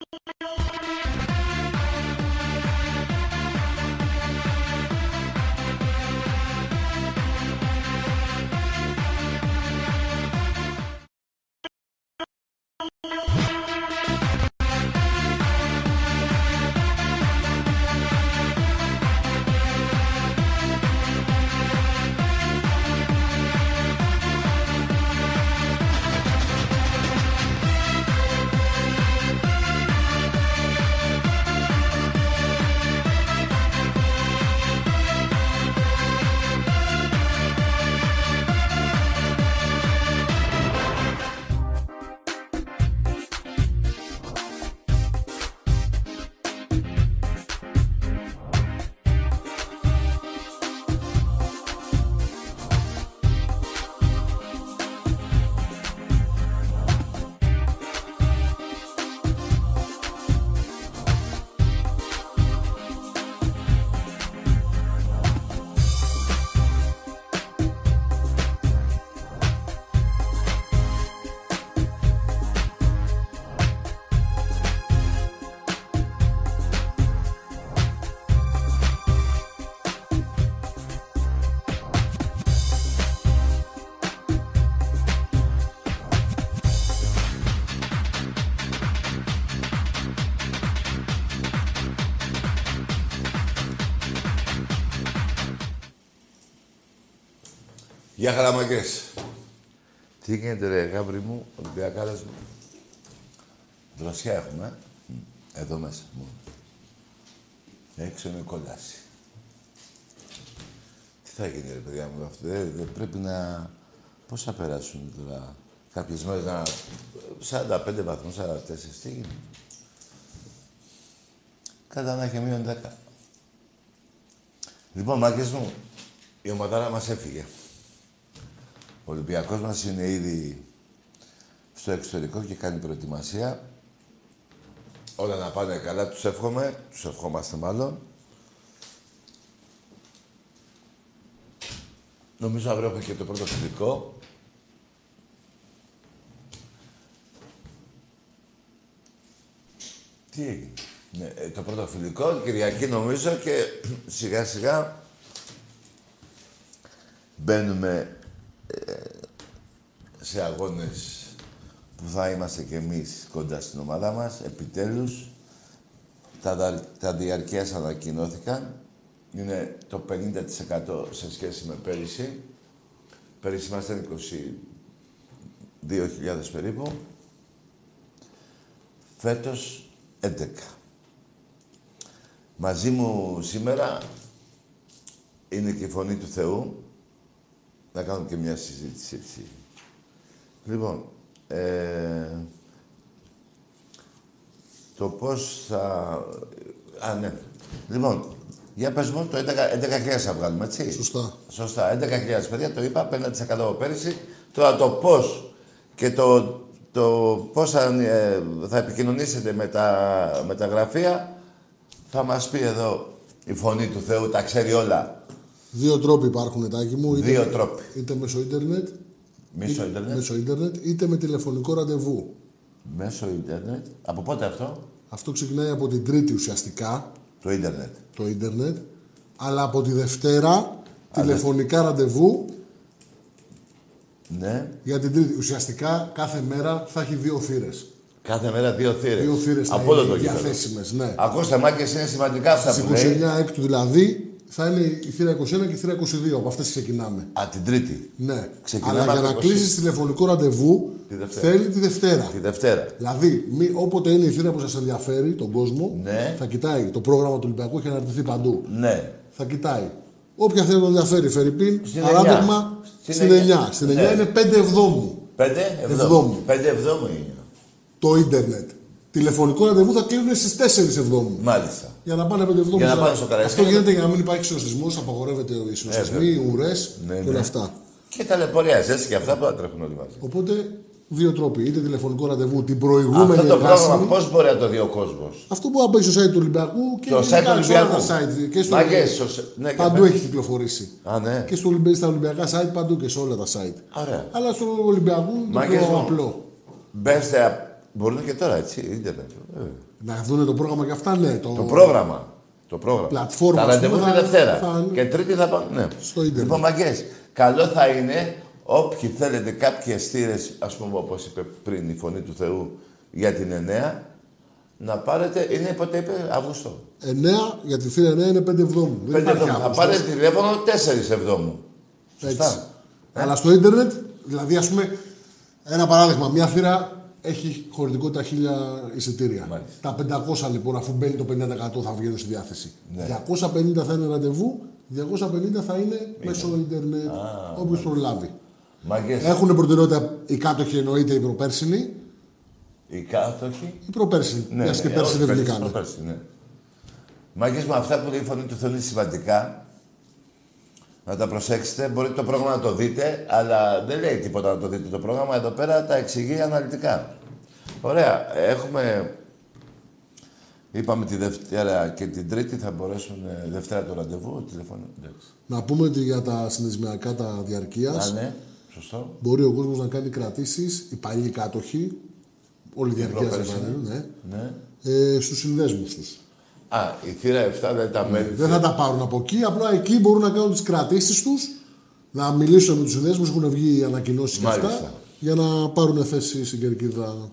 you Γεια χαραμακές. Τι γίνεται ρε γάβρι μου, Ολυμπιακάδες μου. Δροσιά έχουμε, ε. Εδώ μέσα μου. Έξω είναι κόλαση. Τι θα γίνει ρε παιδιά μου αυτό, ε, δεν πρέπει να... Πώς θα περάσουν τώρα κάποιες μέρες να... 45 βαθμούς, 44, τι γίνεται. Κατά να έχει μείον 10. Λοιπόν, μάκες μου, η ομαδάρα μας έφυγε. Ο Ολυμπιακός μας είναι ήδη στο εξωτερικό και κάνει προετοιμασία. Όλα να πάνε καλά, τους εύχομαι, τους ευχόμαστε μάλλον. Νομίζω αύριο έχουμε και το πρώτο φιλικό. Τι έγινε; Ναι, ε, το πρώτο φιλικό, Κυριακή νομίζω και σιγά σιγά μπαίνουμε ε, σε αγώνες που θα είμαστε κι εμείς κοντά στην ομάδα μας, επιτέλους. Τα, τα διαρκείας ανακοινώθηκαν. Είναι το 50% σε σχέση με πέρυσι. Πέρυσι ήμασταν 22.000 περίπου. Φέτος 11. Μαζί μου σήμερα είναι και η Φωνή του Θεού, να κάνουμε και μια συζήτηση έτσι. Λοιπόν, ε, το πώς θα... Α, ναι. Λοιπόν, για πες μου, το 11.000 θα βγάλουμε, έτσι. Σωστά. Σωστά. 11.000 παιδιά, το είπα, 50% πέρυσι. Τώρα το πώς και το, το πώς θα, ε, θα επικοινωνήσετε με τα, με τα γραφεία θα μας πει εδώ η Φωνή του Θεού, τα ξέρει όλα. Δύο τρόποι υπάρχουν, Τάκη μου. Είτε, Δύο τρόποι. Είτε μέσω ίντερνετ, Μέσω ίντερνετ. μέσω ίντερνετ, είτε με τηλεφωνικό ραντεβού. Μέσω ίντερνετ. Από πότε αυτό; Αυτό ξεκινάει από την Τρίτη ουσιαστικά, Το ίντερνετ. το ίντερνετ, αλλά από τη Δευτέρα τηλεφωνικά ραντεβού Ναι. για την Τρίτη. Ουσιαστικά κάθε μέρα θα έχει δύο θύρες. Κάθε μέρα δύο θύρες. Δύο θύρες θα Από όλο είναι το γήπεδο. διαθέσιμες. Ναι. Ακούστε, μάκες, είναι σημαντικά αυτά Στις που λέει. 29 έκτου δηλαδή θα είναι η θύρα 21 και η θύρα 22. Από αυτές ξεκινάμε. Α, την Τρίτη. Ναι. Ξεκινάμε Αλλά για από να το κλείσει τηλεφωνικό ραντεβού Τη Δευτέρα. θέλει τη Δευτέρα. Τη Δευτέρα. Δηλαδή, μη, όποτε είναι η θύρα που σας ενδιαφέρει, τον κόσμο, Ναι. θα κοιτάει το πρόγραμμα του Ολυμπιακού, έχει αναρτηθεί παντού. Ναι. Θα κοιτάει. Όποια θέλει τον ενδιαφέρει, Φερρυπίν, Στην παράδειγμα, Στην στην εννιά. 9. Στην 9 Ναι. είναι 5 εβδόμου Πέντε Εβδόμου. εβδόμου. Πέντε εβδόμου είναι. το ίντερνετ. Τηλεφωνικό ραντεβού θα κλείνουν στις 4 εβδόμου. Μάλιστα. Για να πάνε 5 εβδόμου. Για να πάνε στο Καραϊσκάκι. Αυτό γίνεται για να μην υπάρχει συνοστισμό, απαγορεύεται οι συνοστισμοί, οι ουρές Ναι, και ναι. όλα αυτά. Και ταλαιπωρία ζέστη και αυτά που θα τρέχουν όλοι μαζί. Οπότε, δύο τρόποι. Είτε τηλεφωνικό ραντεβού την προηγούμενη Αυτό το εργάσιμη. πρόγραμμα πώς μπορεί να το δει ο κόσμος; Αυτό που μπει στο site του Ολυμπιακού και Το γενικά site του σε όλα Ολυμπιακού. τα site. Και στο Μάγκες, στο- ναι, και παντού πες. έχει κυκλοφορήσει. Α, ναι. Και στο Ολυμπιακό, στα Ολυμπιακά site παντού και σε όλα τα site. Ωραία. Αλλά στο Ολυμπιακού το Μάγκες πιο μου. απλό. Μπέστε, μπορούν και τώρα έτσι, ίντερνετ. Ε. Να δουν το πρόγραμμα και αυτά, ναι. Το, Το πρόγραμμα. Το πρόγραμμα. Πλατφόρμα, Τα ας ραντεβού πούμε, τη θα- Δευτέρα. θα- Και Τρίτη θα πάμε. Ναι. Στο ίντερνετ. Λοιπόν, μαγκές, καλό θα είναι όποιοι θέλετε κάποιες στήρες, ας πούμε, όπως είπε πριν η Φωνή του Θεού για την 9, να πάρετε, είναι πότε είπε, Αύγουστο. 9 για τη θύρα 9 είναι 5 εβδόμου. Δεν Πέντε υπάρχει εβδόμου. Θα Αύγουστος. πάρετε τηλέφωνο 4 εβδόμου. Έτσι. Σωστά. Αλλά στο ίντερνετ, δηλαδή, ας πούμε, ένα παράδειγμα, μια θύρα έχει χωρητικότητα 1000 εισιτήρια. Μάλιστα. Τα 500 λοιπόν, αφού μπαίνει το 50% θα βγαίνουν στη διάθεση. Ναι. 250 θα είναι ραντεβού, 250 θα είναι μέσω ίντερνετ. Όποιος προλάβει. Μαγκές, Έχουν προτεραιότητα οι κάτοχοι εννοείται οι προπέρσινοι. οι κάτοχοι; Οι προπέρσινοι. Ναι, Μιας και ναι, πέρσι όχι, δεν πέρσι, βγήκανε. προπέρσι, ναι. Μάγκες με αυτά που λέει η Φωνή του Θεού είναι σημαντικά. Να τα προσέξετε. Μπορείτε το πρόγραμμα να το δείτε, αλλά δεν λέει τίποτα να το δείτε το πρόγραμμα. Εδώ πέρα τα εξηγεί αναλυτικά. Ωραία. Έχουμε... Είπαμε τη Δευτέρα και την Τρίτη θα μπορέσουν... ε, Δευτέρα το ραντεβού, τηλεφώνο. Εντάξει. Να πούμε ότι για τα συνδεσμιακά τα διαρκείας Α, ναι. Σωστό. μπορεί ο κόσμος να κάνει κρατήσεις, οι παλιοί κάτοχοι, όλοι οι διαρκεία δεν προπέρσινοι. πάνε, ναι, Ναι. ε, στους συνδέσμους του. Α, η θύρα 7 δεν τα μέλη. Δεν θα τα πάρουν από εκεί, απλά εκεί μπορούν να κάνουν τις κρατήσεις τους, να μιλήσουν με τους συνδέσμους, έχουν βγει ανακοινώσεις και αυτά, Μάλιστα. για να πάρουν θέση στην κερκίδα.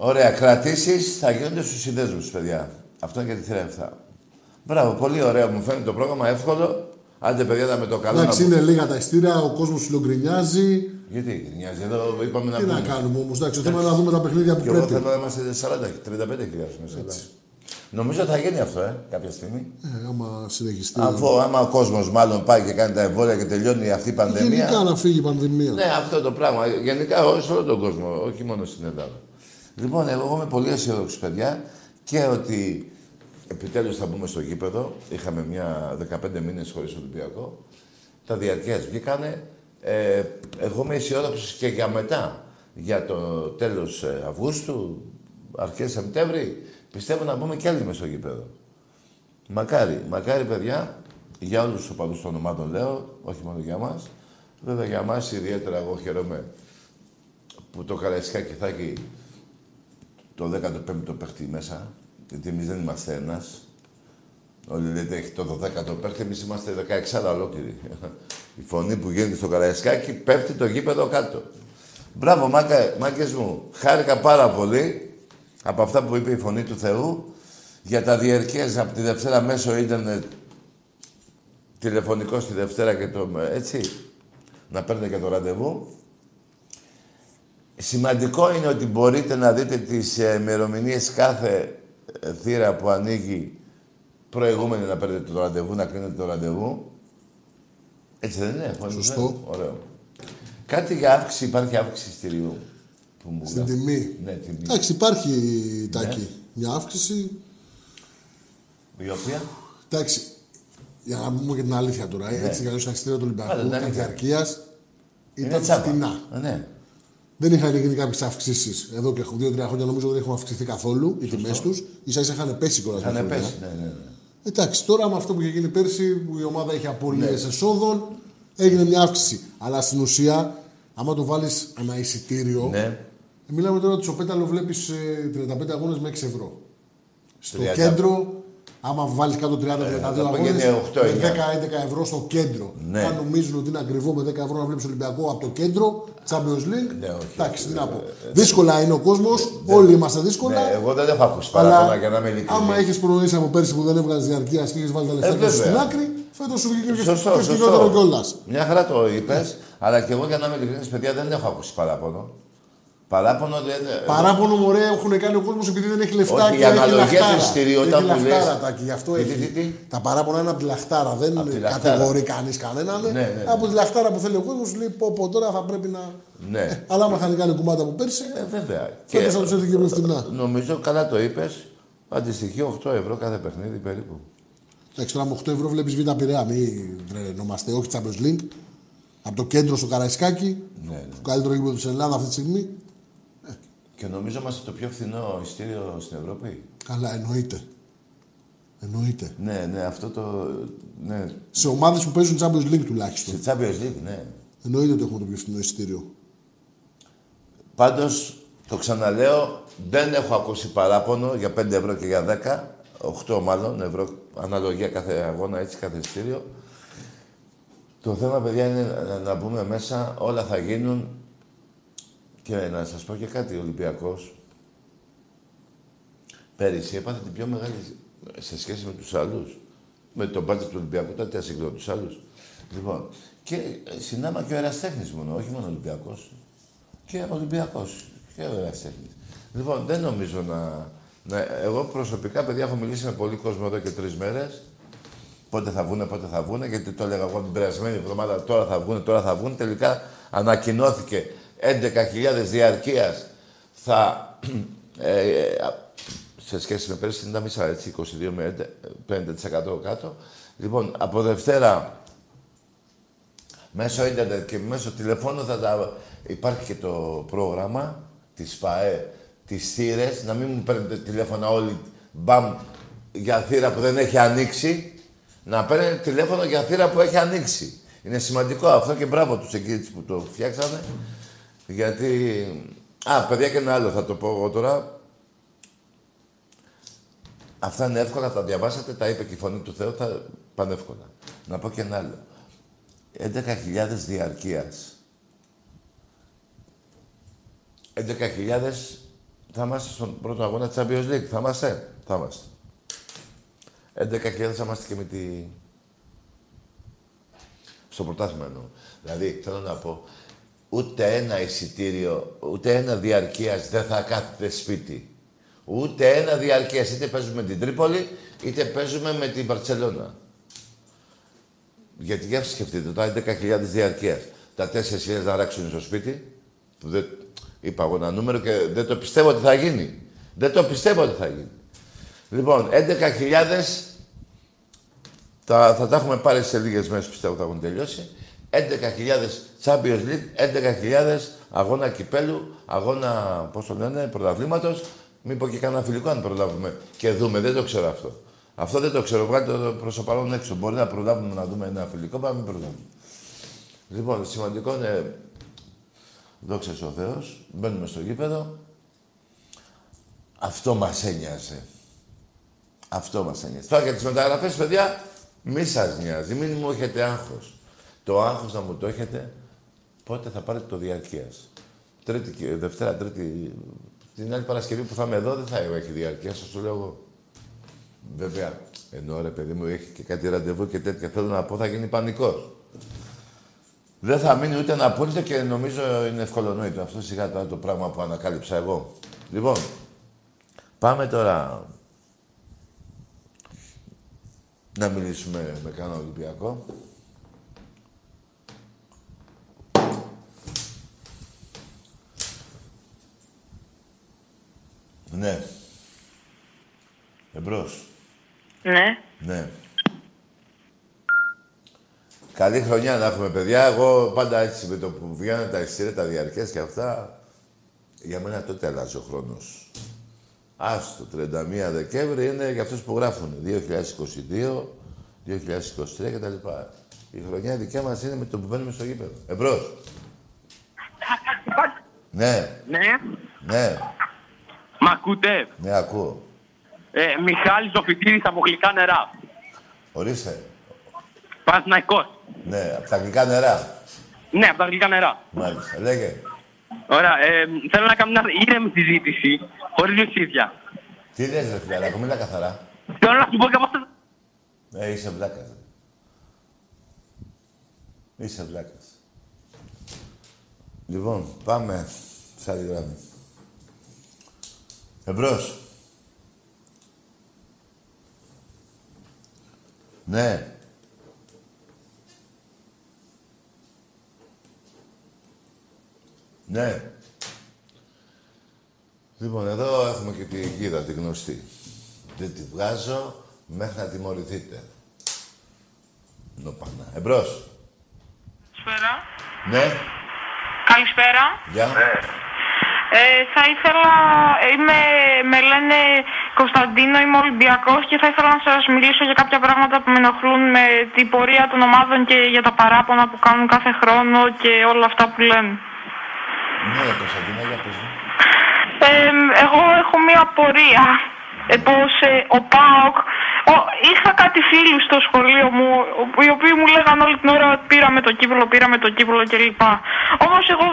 Ωραία, κρατήσεις θα γίνονται στους συνδέσμους, παιδιά. Αυτό είναι για τη θύρα 7. Μπράβο, πολύ ωραίο. Μου φαίνεται το πρόγραμμα εύκολο. Άντε, παιδιά, να με το καλό. Εντάξει, να... είναι λίγα τα ειστήρια, ο κόσμος φιλογκρινιάζει. Γιατί νοιάζει, εδώ είπαμε να Τι να πούμε. κάνουμε όμως, εντάξει, θέλουμε να δούμε τα παιχνίδια που Και εγώ πρέπει. θέλω να είμαστε 40, 35 χιλιάδες μέσα. εδώ. Νομίζω θα γίνει αυτό, ε, κάποια στιγμή. Ε, άμα συνεχιστεί. Αφού άμα ο κόσμος μάλλον πάει και κάνει τα εμβόλια και τελειώνει αυτή η πανδημία. Γενικά να φύγει η πανδημία. Ναι, αυτό το πράγμα. Γενικά ό- σε όλο τον κόσμο, όχι μόνο στην Ελλάδα. Λοιπόν, εγώ είμαι πολύ αισιόδοξος, παιδιά, και ότι επιτέλους θα μπούμε στο γήπεδο. Είχαμε μια 15 μήνες χωρίς Ολυμπιακό. Τα διαρκείας βγήκανε. Ε, εγώ είμαι αισιόδοξος και για μετά. Για το τέλος Αυγούστου, αρχές Σεπτέμβρη, πιστεύω να μπούμε κι άλλοι μες στο γήπεδο. Μακάρι, μακάρι παιδιά, για όλους τους οπαδούς των ομάδων λέω, όχι μόνο για μας. Βέβαια για μας ιδιαίτερα εγώ χαίρομαι που το Καραϊσκάκι θα έχει το 15ο παίχτη μέσα, γιατί εμείς δεν είμαστε ένας. Όλοι λέτε έχει το 12ο παίχτη, εμείς είμαστε 16 ολόκληροι. Η φωνή που γίνεται στο Καραϊσκάκι πέφτει το γήπεδο κάτω. Μπράβο, μάκα, μάκες μου. Χάρηκα πάρα πολύ από αυτά που είπε η Φωνή του Θεού για τα διαρκές από τη Δευτέρα μέσω ίντερνετ τηλεφωνικό στη Δευτέρα και το έτσι να παίρνετε και το ραντεβού. Σημαντικό είναι ότι μπορείτε να δείτε τις ε, ημερομηνίες κάθε ε, θύρα που ανοίγει προηγούμενη να παίρνετε το ραντεβού, να κρίνετε το ραντεβού. Έτσι δεν είναι, Φωνή του Σωστό. Θεού; Ωραίο. Κάτι για αύξηση, υπάρχει αύξηση στηρίου. Που μου Στην γράφει. τιμή. Ναι, τιμή. Εντάξει, υπάρχει Ναι. τάκη. Μια αύξηση. Η οποία; Εντάξει, για να πούμε και την αλήθεια τώρα. Έτσι, για τα εισιτήρια του Ναι. Άρα, Ολυμπιακού, δεν τα είναι διαρκείας Είναι ήταν τσάπα. φτηνά. Ε, Ναι. Δεν είχαν γίνει κάποιες αυξήσεις. Εδώ και δύο-τρία χρόνια νομίζω δεν έχουν αυξηθεί καθόλου οι τιμές τους. σα ίσα είχαν πέσει κιόλας. Θα πέσει. Ναι, ναι, ναι. Εντάξει, τώρα με αυτό που είχε γίνει πέρσι, που η ομάδα είχε απώλειες Ναι. εσόδων, έγινε μια αύξηση. Αλλά στην ουσία, άμα το βάλεις ανά εισιτήριο, Ναι. μιλάμε τώρα ότι στο πέταλο βλέπεις 35 αγώνες με 6 ευρώ. Στο 30. κέντρο, άμα βάλεις κάτω 30-32 θα αγώνες, πηγαίνει 8, με 9. 10-11 ευρώ στο κέντρο. Ναι. Αν νομίζουν ότι είναι ακριβό με 10 ευρώ να βλέπεις Ολυμπιακό από το κέντρο, Champions League. Ναι, όχι. Εντάξει, τι να πω. Δύσκολα είναι ο κόσμος, όλοι είμαστε δύσκολα. Ναι, εγώ δεν έχω ακούσει παράπονα για να είμαι ειλικρινής. άμα έχεις προνοήσει από πέρσι που δεν έβγαλες διαρκεία και έχεις βάλει τα λεφτά Ε, σου βέβαια. στην άκρη, φέτος σου βγήκε και Σωστό, και σκηνότερο σωστό. κιόλας. Μια χαρά το είπες, αλλά και εγώ για να είμαι ειλικρινής, παιδιά, δεν έχω ακούσει παράπονο. Παράπονο δεν. Παράπονο μωρέ έχουν κάνει ο κόσμος επειδή δεν έχει λεφτά Όχι, και η αναλογία έχει λαχτάρα. του εισιτηρίου, Έχει όταν μου λες- λαχτάρα, Τάκη, γι' αυτό Τι, έχει. τι, τι, τι; Τα παράπονα είναι από τη λαχτάρα. Δεν Από τη λαχτάρα. κατηγορεί κανείς κανέναν. Ναι, ναι, ναι. Από τη λαχτάρα που θέλει ο κόσμος λέει πω, πω τώρα θα πρέπει να. Ναι. Αλλά άμα είχαν κάνει κουμάτα από πέρσι, Ε, βέβαια. φέτο θα του έρθει και πιο φθηνά. νομίζω καλά το είπες. Αντιστοιχεί 8 ευρώ κάθε παιχνίδι περίπου. Εντάξει, τώρα με 8 ευρώ βλέπεις β' πειραιά. Μην τρελαινόμαστε. Όχι Champions League. Από το κέντρο στο Καραϊσκάκι. Ναι, ναι. Το καλύτερο γήπεδο της Ελλάδας αυτή τη στιγμή. Και νομίζω είμαστε το πιο φθηνό ειστήριο στην Ευρώπη. Καλά, εννοείται. Εννοείται. Ναι, ναι, αυτό το. Ναι. Σε ομάδες που παίζουν Champions League τουλάχιστον. Στη Champions League, ναι. Εννοείται ότι έχουμε το πιο φθηνό εισιτήριο. Πάντως, το ξαναλέω, δεν έχω ακούσει παράπονο για 5 ευρώ και για 10, 8 μάλλον ευρώ, αναλογία κάθε αγώνα, έτσι, κάθε ειστήριο. Το θέμα, παιδιά, είναι να, να μπούμε μέσα, όλα θα γίνουν και να σας πω και κάτι, ο Ολυμπιακός. Πέρυσι έπαθε την πιο μεγάλη σε σχέση με τους άλλους. Με τον μπάτζετ του Ολυμπιακού, τότε ασύγκροτο τους άλλους. Λοιπόν, και συνάμα και ο Εραστέχνης μόνο, όχι μόνο ο Ολυμπιακός. Και ο Ολυμπιακός και ο Εραστέχνης. Λοιπόν, δεν νομίζω να... να... Εγώ προσωπικά, παιδιά, έχω μιλήσει με πολύ κόσμο εδώ και τρεις μέρες. Πότε θα βγουν, πότε θα βγουν, γιατί το έλεγα εγώ την περασμένη εβδομάδα, τώρα θα βγουν, τώρα θα βγουν. Τελικά ανακοινώθηκε 11.000 διαρκείας θα... Ε, ε, σε σχέση με πέρσι ήταν μισά, έτσι, 22 με 50% κάτω. Λοιπόν, από Δευτέρα μέσω ίντερνετ και μέσω τηλεφώνου θα τα... Υπάρχει και το πρόγραμμα της ΠΑΕ, τις θύρες, να μην μου παίρνετε τηλέφωνα όλοι, μπαμ, για θύρα που δεν έχει ανοίξει, να παίρνετε τηλέφωνο για θύρα που έχει ανοίξει. Είναι σημαντικό αυτό και μπράβο τους εκεί που το φτιάξανε. Γιατί... Α, παιδιά και ένα άλλο θα το πω εγώ τώρα. Αυτά είναι εύκολα, θα τα διαβάσετε, τα είπε και η φωνή του Θεού, θα πάνε εύκολα. Να πω και ένα άλλο. 11.000 διαρκείας. 11.000 θα είμαστε στον πρώτο αγώνα της Champions League. Θα είμαστε. Θα είμαστε. 11.000 θα είμαστε και με τη... Στο πρωτάθλημα εννοώ. Δηλαδή, θέλω να πω, ούτε ένα εισιτήριο, ούτε ένα διαρκείας δεν θα κάθεται σπίτι. Ούτε ένα διαρκείας. Είτε παίζουμε την Τρίπολη, είτε παίζουμε με την Παρσελώνα. Γιατί για σκεφτείτε, τώρα 10.000 διαρκείας. Τα 4.000 να ράξουν στο σπίτι, που δεν... είπα εγώ ένα νούμερο και δεν το πιστεύω ότι θα γίνει. Δεν το πιστεύω ότι θα γίνει. Λοιπόν, 11.000 θα, θα τα έχουμε πάρει σε λίγες μέρες, πιστεύω θα έχουν τελειώσει. 11.000 Champions League, 11.000 αγώνα κυπέλου, αγώνα, πώς το λένε, πρωταθλήματος. Μήπω και κανένα φιλικό αν προλάβουμε και δούμε, δεν το ξέρω αυτό. Αυτό δεν το ξέρω. Βγάλτε το προς το παρόν έξω. Μπορεί να προλάβουμε να δούμε ένα φιλικό, πάμε μην προλάβουμε. Λοιπόν, σημαντικό είναι. Δόξα ο Θεός. Μπαίνουμε στο γήπεδο. Αυτό μας ένοιαζε. Αυτό μας ένοιαζε. Τώρα για τις μεταγραφές, παιδιά, μη σας νοιάζει. Μην μου έχετε άγχος. Το άγχος να μου το έχετε, πότε θα πάρετε το διαρκείας. Τρίτη, Δευτέρα, Τρίτη. Την άλλη Παρασκευή που θα είμαι εδώ δεν θα έχει διαρκεία, σας το λέω εγώ. Βέβαια, ενώ ρε παιδί μου έχει και κάτι ραντεβού και τέτοια, θέλω να πω, θα γίνει πανικός. Δεν θα μείνει ούτε να πούνε και νομίζω είναι ευκολονόητο αυτό σιγά τώρα το πράγμα που ανακάλυψα εγώ. Λοιπόν, πάμε τώρα να μιλήσουμε με κανένα Ολυμπιακό. Ναι. Εμπρός. Ναι. Ναι. Καλή χρονιά να έχουμε, παιδιά. Εγώ πάντα έτσι με το που βγαίνουν τα εισιτήρια, τα διαρκές και αυτά, για μένα τότε αλλάζει ο χρόνος. Άστο, 31 Δεκέμβρη είναι για αυτούς που γράφουν. 2022, 2023 κτλ. Η χρονιά δικιά μας είναι με το που μπαίνουμε στο γήπεδο. Εμπρός. ναι. Ναι. Ναι. Μ' ακούτε; Ναι, ακούω. Ε, Μιχάλης Ζωφητήρης από γλυκά νερά. Ορίστε. Παναθηναϊκός. Ναι, από τα αγγλικά νερά. Ναι, από τα γλυκά νερά. Μάλιστα. Λέγε. Ωραία. Ε, θέλω να κάνω μια ήρεμη συζήτηση, χωρίς διευθύντια. Τι λες ρε φιλαράκο, μίλα καθαρά. Θέλω να σου πω και από αυτό. Ε, είσαι βλάκας. Είσαι βλάκας. Λοιπόν, πάμε σε άλλη γραμμή. Εμπρός. Ναι. Ναι. Λοιπόν, εδώ έχουμε και τη γύρα, τη γνωστή. Δεν τη βγάζω μέχρι να τιμωρηθείτε. Νοπανά. Εμπρός. Καλησπέρα. Ναι. Καλησπέρα. Γεια. Ε, θα ήθελα, είμαι, με λένε Κωνσταντίνο, είμαι Ολυμπιακός και θα ήθελα να σας μιλήσω για κάποια πράγματα που με ενοχλούν με την πορεία των ομάδων και για τα παράπονα που κάνουν κάθε χρόνο και όλα αυτά που λένε. Ναι, Κωνσταντίνα, για πες μου. Ε, εγώ έχω μία πορεία. Ε, πως ε, ο ΠΑΟΚ... Ο, είχα κάτι φίλους στο σχολείο μου, ο- οι οποίοι μου λέγανε όλη την ώρα πήραμε το κύπελο, πήραμε το κύπελο κλπ. Όμως εγώ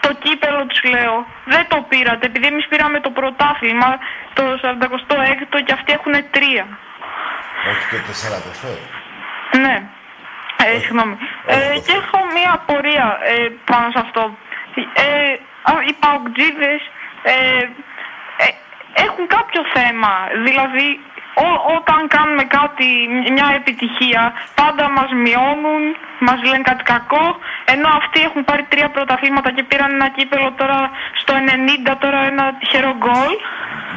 το κύπελο τους λέω, δεν το πήρατε, επειδή εμείς πήραμε το πρωτάθλημα, το 46ο και αυτοί έχουν τρία. Όχι το 400. Ναι. Ε, συγγνώμη. Ε, και έχω μία απορία ε, πάνω σε αυτό. Ε, α, οι παοκτζίδες ε, ε, έχουν κάποιο θέμα. Δηλαδή, ό- όταν κάνουμε κάτι, μια επιτυχία, πάντα μας μειώνουν, μας λένε κάτι κακό, ενώ αυτοί έχουν πάρει τρία πρωταθλήματα και πήραν ένα κύπελο τώρα στο 90, τώρα ένα τυχερό γκολ.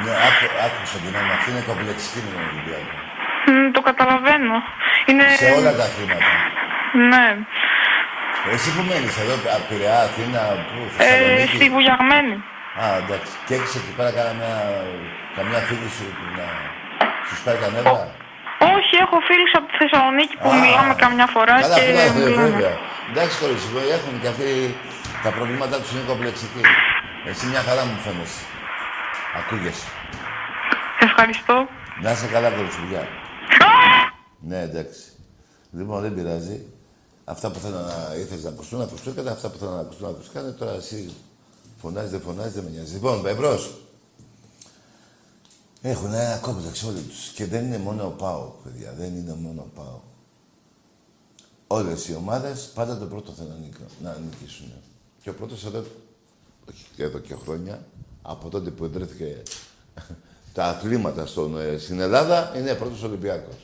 Ναι, άκου, άκουσα την άμα. Αυτή είναι κομπλεξική με τον Ολυμπιακό. Μ, το καταλαβαίνω. Είναι... Σε όλα τα χρήματα. Ναι. Εσύ που μένεις εδώ, από Πειραιά, Αθήνα, πού, Ε, Θεσσαλονίκη; στη Βουλιαγμένη. Α, εντάξει. Και έχεις εκεί πέρα καμιά, καμιά φίλη σου που να σου σπάει τα νεύρα. Όχι, έχω φίλους από τη Θεσσαλονίκη που Α, μιλάμε καμιά φορά Καλά, και φίλα, μιλάμε. βέβαια. Εντάξει, κορίτσι μου, έχουν και αυτοί τα προβλήματά τους είναι κομπλεξικοί. Εσύ μια χαρά μου φαίνεσαι. Ακούγεσαι. Ευχαριστώ. Να είσαι καλά, κοριτσουλιά. Ναι, εντάξει. Λοιπόν, δεν πειράζει. Αυτά που θέλω να ήθελες να ακουστούν, να ακουστούν και αυτά που θέλω να ακουστούν, να ακουστούν. Τώρα εσύ φωνάζεις, δεν φωνάζεις, δεν με νοιάζει. Λοιπόν, εμπρός. Έχουν ένα κόμπλεξ όλοι τους. Και δεν είναι μόνο ο ΠΑΟ, παιδιά. Δεν είναι μόνο ο ΠΑΟ. Όλες οι ομάδες πάντα το πρώτο θέλουν να νικ- να νικήσουν. Και ο πρώτος εδώ, όχι και εδώ και χρόνια, από τότε που ιδρύθηκε τα αθλήματα στον, ε, στην Ελλάδα, είναι πρώτος Ολυμπιάκος.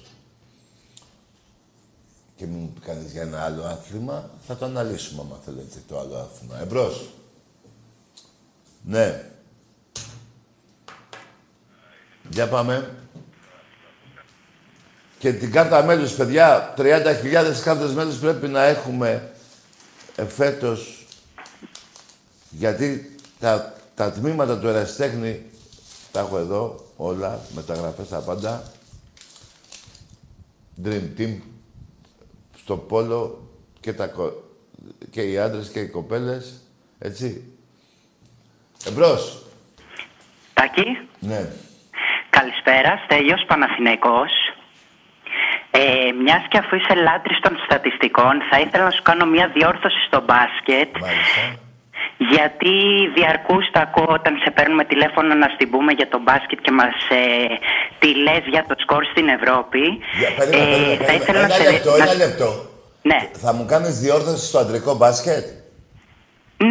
Και μην μου πει κανείς για ένα άλλο άθλημα, θα το αναλύσουμε άμα θέλετε το άλλο άθλημα. Εμπρός. Ναι. Για πάμε. Και την κάρτα μέλους, παιδιά, 30.000 κάρτες μέλους πρέπει να έχουμε εφέτος. Γιατί τα, τα τμήματα του ερασιτέχνη τα έχω εδώ όλα, μεταγραφές τα πάντα. Dream Team, στο πόλο και, τα, κο- και οι άντρες και οι κοπέλες, έτσι. Εμπρός. Τάκη, Ναι. Καλησπέρα. Στέλιος Παναθηναϊκός. Ε, μιας και αφού είσαι λάτρης των στατιστικών, θα ήθελα να σου κάνω μια διόρθωση στο μπάσκετ. Μάλιστα. Γιατί διαρκούς τα ακούω όταν σε παίρνουμε τηλέφωνο να στην πούμε για το μπάσκετ και μας ε, τι λες για το σκορ στην Ευρώπη. Για, περίμενε, περίμενε, θα περίμενε. ήθελα Ένα σε- λεπτό, να- ένα λεπτό. Ναι, Θα μου κάνεις διόρθωση στο αντρικό μπάσκετ;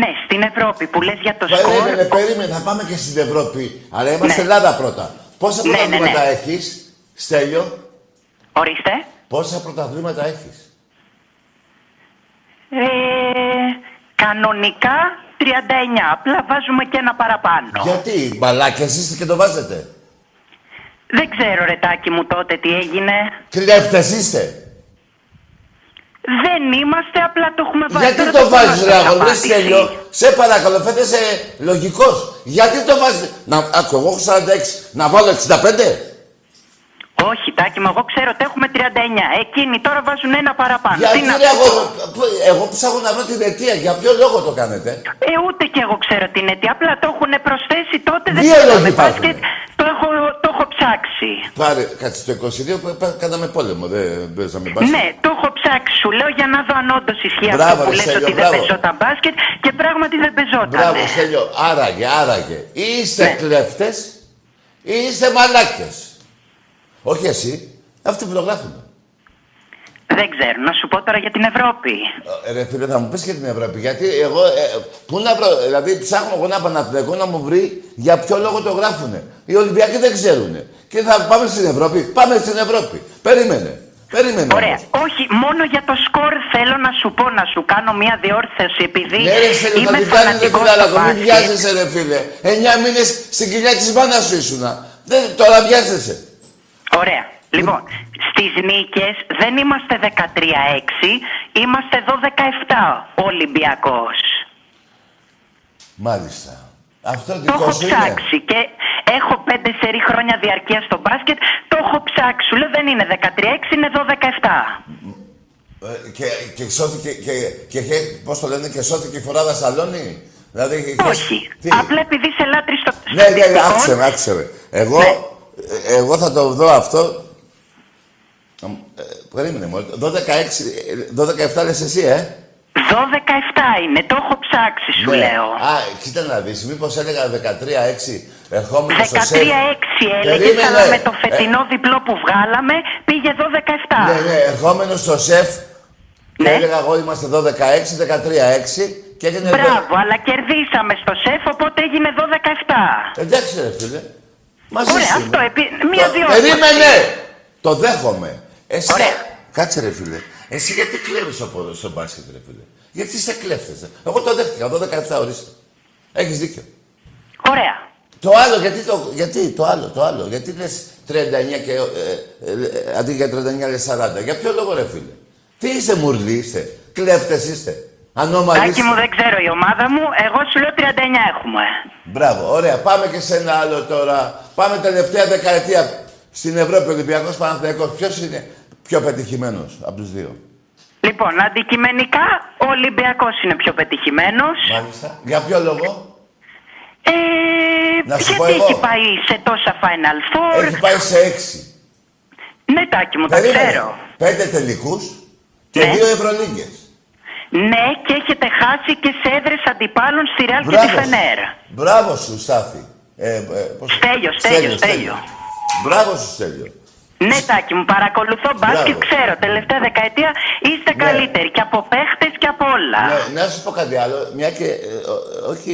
ναι, στην Ευρώπη που λες για το σκορ. Περίμενε, περίμενε, θα πάμε και στην Ευρώπη. Αλλά είμαστε Ναι. Ελλάδα πρώτα. Πόσα Ναι, ναι, πρωταθλήματα ναι. έχεις, Στέλιο, Ορίστε. πόσα πρωταθλήματα έχεις; Ε, κανονικά 39, απλά βάζουμε και ένα παραπάνω. Γιατί, μπαλάκες είστε και το βάζετε. Δεν ξέρω ρε τάκι μου τότε τι έγινε. Κλέφτες είστε. Δεν είμαστε, απλά το έχουμε βάλει. Γιατί Τώρα το δεν βάζεις είμαστε ρε αγόρι, ρε απάντηση. Στέλιο. Σε παρακαλώ, φαίνεσαι λογικός. Γιατί το βάζεις. Να, άκου, εγώ έχω 46. Να βάλω 65. Όχι, τάκι μου, εγώ ξέρω ότι έχουμε 39. Εκείνοι τώρα βάζουν ένα παραπάνω. Γιατί Τι να ρε πω; αγόρι, εγώ ψάχνω να βρω την αιτία. Για ποιο λόγο το κάνετε; Ε, ούτε και εγώ ξέρω την αιτία. Απλά το έχουν προσθέσει τότε. Δεν Δύο ξέρω λόγοι με υπάρχουν. μπάσκετ. Το έχω, το έχω ψάξει. Πάρε, κάτσε το 22 που πα- κάναμε πόλεμο, δεν παίζαμε μπάσκετ. Ναι, το έχω ψάξει. Σου λέω για να δω αν όντως ισχύει Μπράβο, αυτό που ρε, λες Στέλιο, ότι μπράβο. δεν παίζονταν μπάσκετ και πράγματι δεν παίζονταν. Μπράβο, Στέλιο. Άραγε, άραγε. Ή είστε Ναι. κλέφτες ή είστε μαλάκες. Όχι εσύ, αυτοί που το γράφουν. Δεν ξέρω, να σου πω τώρα για την Ευρώπη. Ε, Ρε φίλε, θα μου πεις και την Ευρώπη. Γιατί εγώ, ε, πού να βρω, δηλαδή ψάχνω εγώ ένα Παναθηναϊκό να μου βρει για ποιο λόγο το γράφουνε. Οι Ολυμπιακοί δεν ξέρουνε. Και θα πάμε στην Ευρώπη. Πάμε στην Ευρώπη. Περίμενε. Περίμενε. Ωραία. όμως. Όχι, μόνο για το σκορ θέλω να σου πω, να σου κάνω μια διόρθωση επειδή Ναι, ρε Στέλιο, θα είμαι την κάνεις ρε φανατικός φίλε, αλλά στο μην μπάσκετ. βιάζεσαι ρε φίλε. Εννιά μήνες στην κοιλιά της μάνας σου ήσουνα. Δεν, τώρα βιάζεσαι. Ωραία. Λοιπόν, στις νίκες δεν είμαστε 13-6, είμαστε 12-7 ο Ολυμπιακός. Μάλιστα. Αυτό Το δικό έχω σου είναι. ψάξει και έχω πέντε σερή χρόνια διαρκείας στο μπάσκετ. Το έχω ψάξει. Σου λέω δεν είναι 13-6, είναι 12-7. Ε, και, και σώθηκε και, και, και πώς το λένε και σώθηκε η φοράδα σαλόνι. Δηλαδή, είχες- Όχι. Τι; Απλά επειδή σε λάτρεις το Ναι, ναι, ναι, στατιστικό, άκουσε με, άκουσε με. Εγώ, Ναι. Ε, εγώ θα το δω αυτό. Ε, περίμενε μου. 12-6, ε, 12-7 λες εσύ, ε; 12-7 είναι, το έχω ψάξει σου Ναι. λέω. Α, κοίτα να δεις, μήπως έλεγα 13-6 ερχόμενο στο 13-6 σεφ. έλεγες, Περίμενε. αλλά με το Ε, φετινό διπλό που βγάλαμε πήγε 12-7. Ναι, ναι, ερχόμενος στο σεφ και Ναι. έλεγα εγώ είμαστε 12-6, 13-6 και έγινε... Μπράβο, αλλά κερδίσαμε στο σεφ, οπότε έγινε 12-7. Εντάξει ρε φίλε. Μαζί Ωραία, σου είμαι. αυτό, επί- μία Το- διόρθωση. Περίμενε! Το δέχομαι. Εσύ, Ωραία. κάτσε ρε φίλε. Εσύ γιατί κλέβεις στο πόδο στο μπάσκετ ρε φίλε; Γιατί είστε κλέφτες. ε; Εγώ το δέχτηκα, 12-7 ορίστε. Έχεις δίκιο. Ωραία. Το άλλο, γιατί το, γιατί, το άλλο, το άλλο; Γιατί λες 39 και, ε, ε, ε, αντί για 39 λες 40. Για ποιο λόγο ρε φίλε; Τι είστε μουρλοί είστε. Κλέφτες είστε. Ανώμαλοι Τάκη είστε. μου δεν ξέρω η ομάδα μου, εγώ σου λέω 39 έχουμε. Μπράβο, ωραία. Πάμε και σε ένα άλλο τώρα. Πάμε τελευταία δεκαετία στην Ευρώπη. Ο Ολυμπιακός Παναθηναϊκός. Ποιος είναι πιο πετυχημένος από τους δύο; Λοιπόν, αντικειμενικά ο Ολυμπιακός είναι πιο πετυχημένος. Μάλιστα. Για ποιο λόγο; Ε, Να σου γιατί πω εγώ. έχει πάει σε τόσα Final Four; Έχει πάει σε έξι. Ναι, Τάκη μου, τα Περίμενε. ξέρω. Πέντε τελικούς και Ναι. δύο Ευρωλίγκες. Ναι, και έχετε χάσει και σε έδρες αντιπάλων στη Ρεάλ και τη Μπράβο σου. Φενέρ. Μπράβο σου, Στάθη. Ε, ε, πώς- Στέλιο, Στέλιο, Στέλιο. Μπράβο σου, Στέλιο. Ναι, Τάκη μου, παρακολουθώ μπάσκετ, Μπράβο. ξέρω. Τελευταία δεκαετία είστε Ναι. καλύτεροι και από παίχτες και από όλα. Ναι, να σου πω κάτι άλλο. Μια και, ε, ό- όχι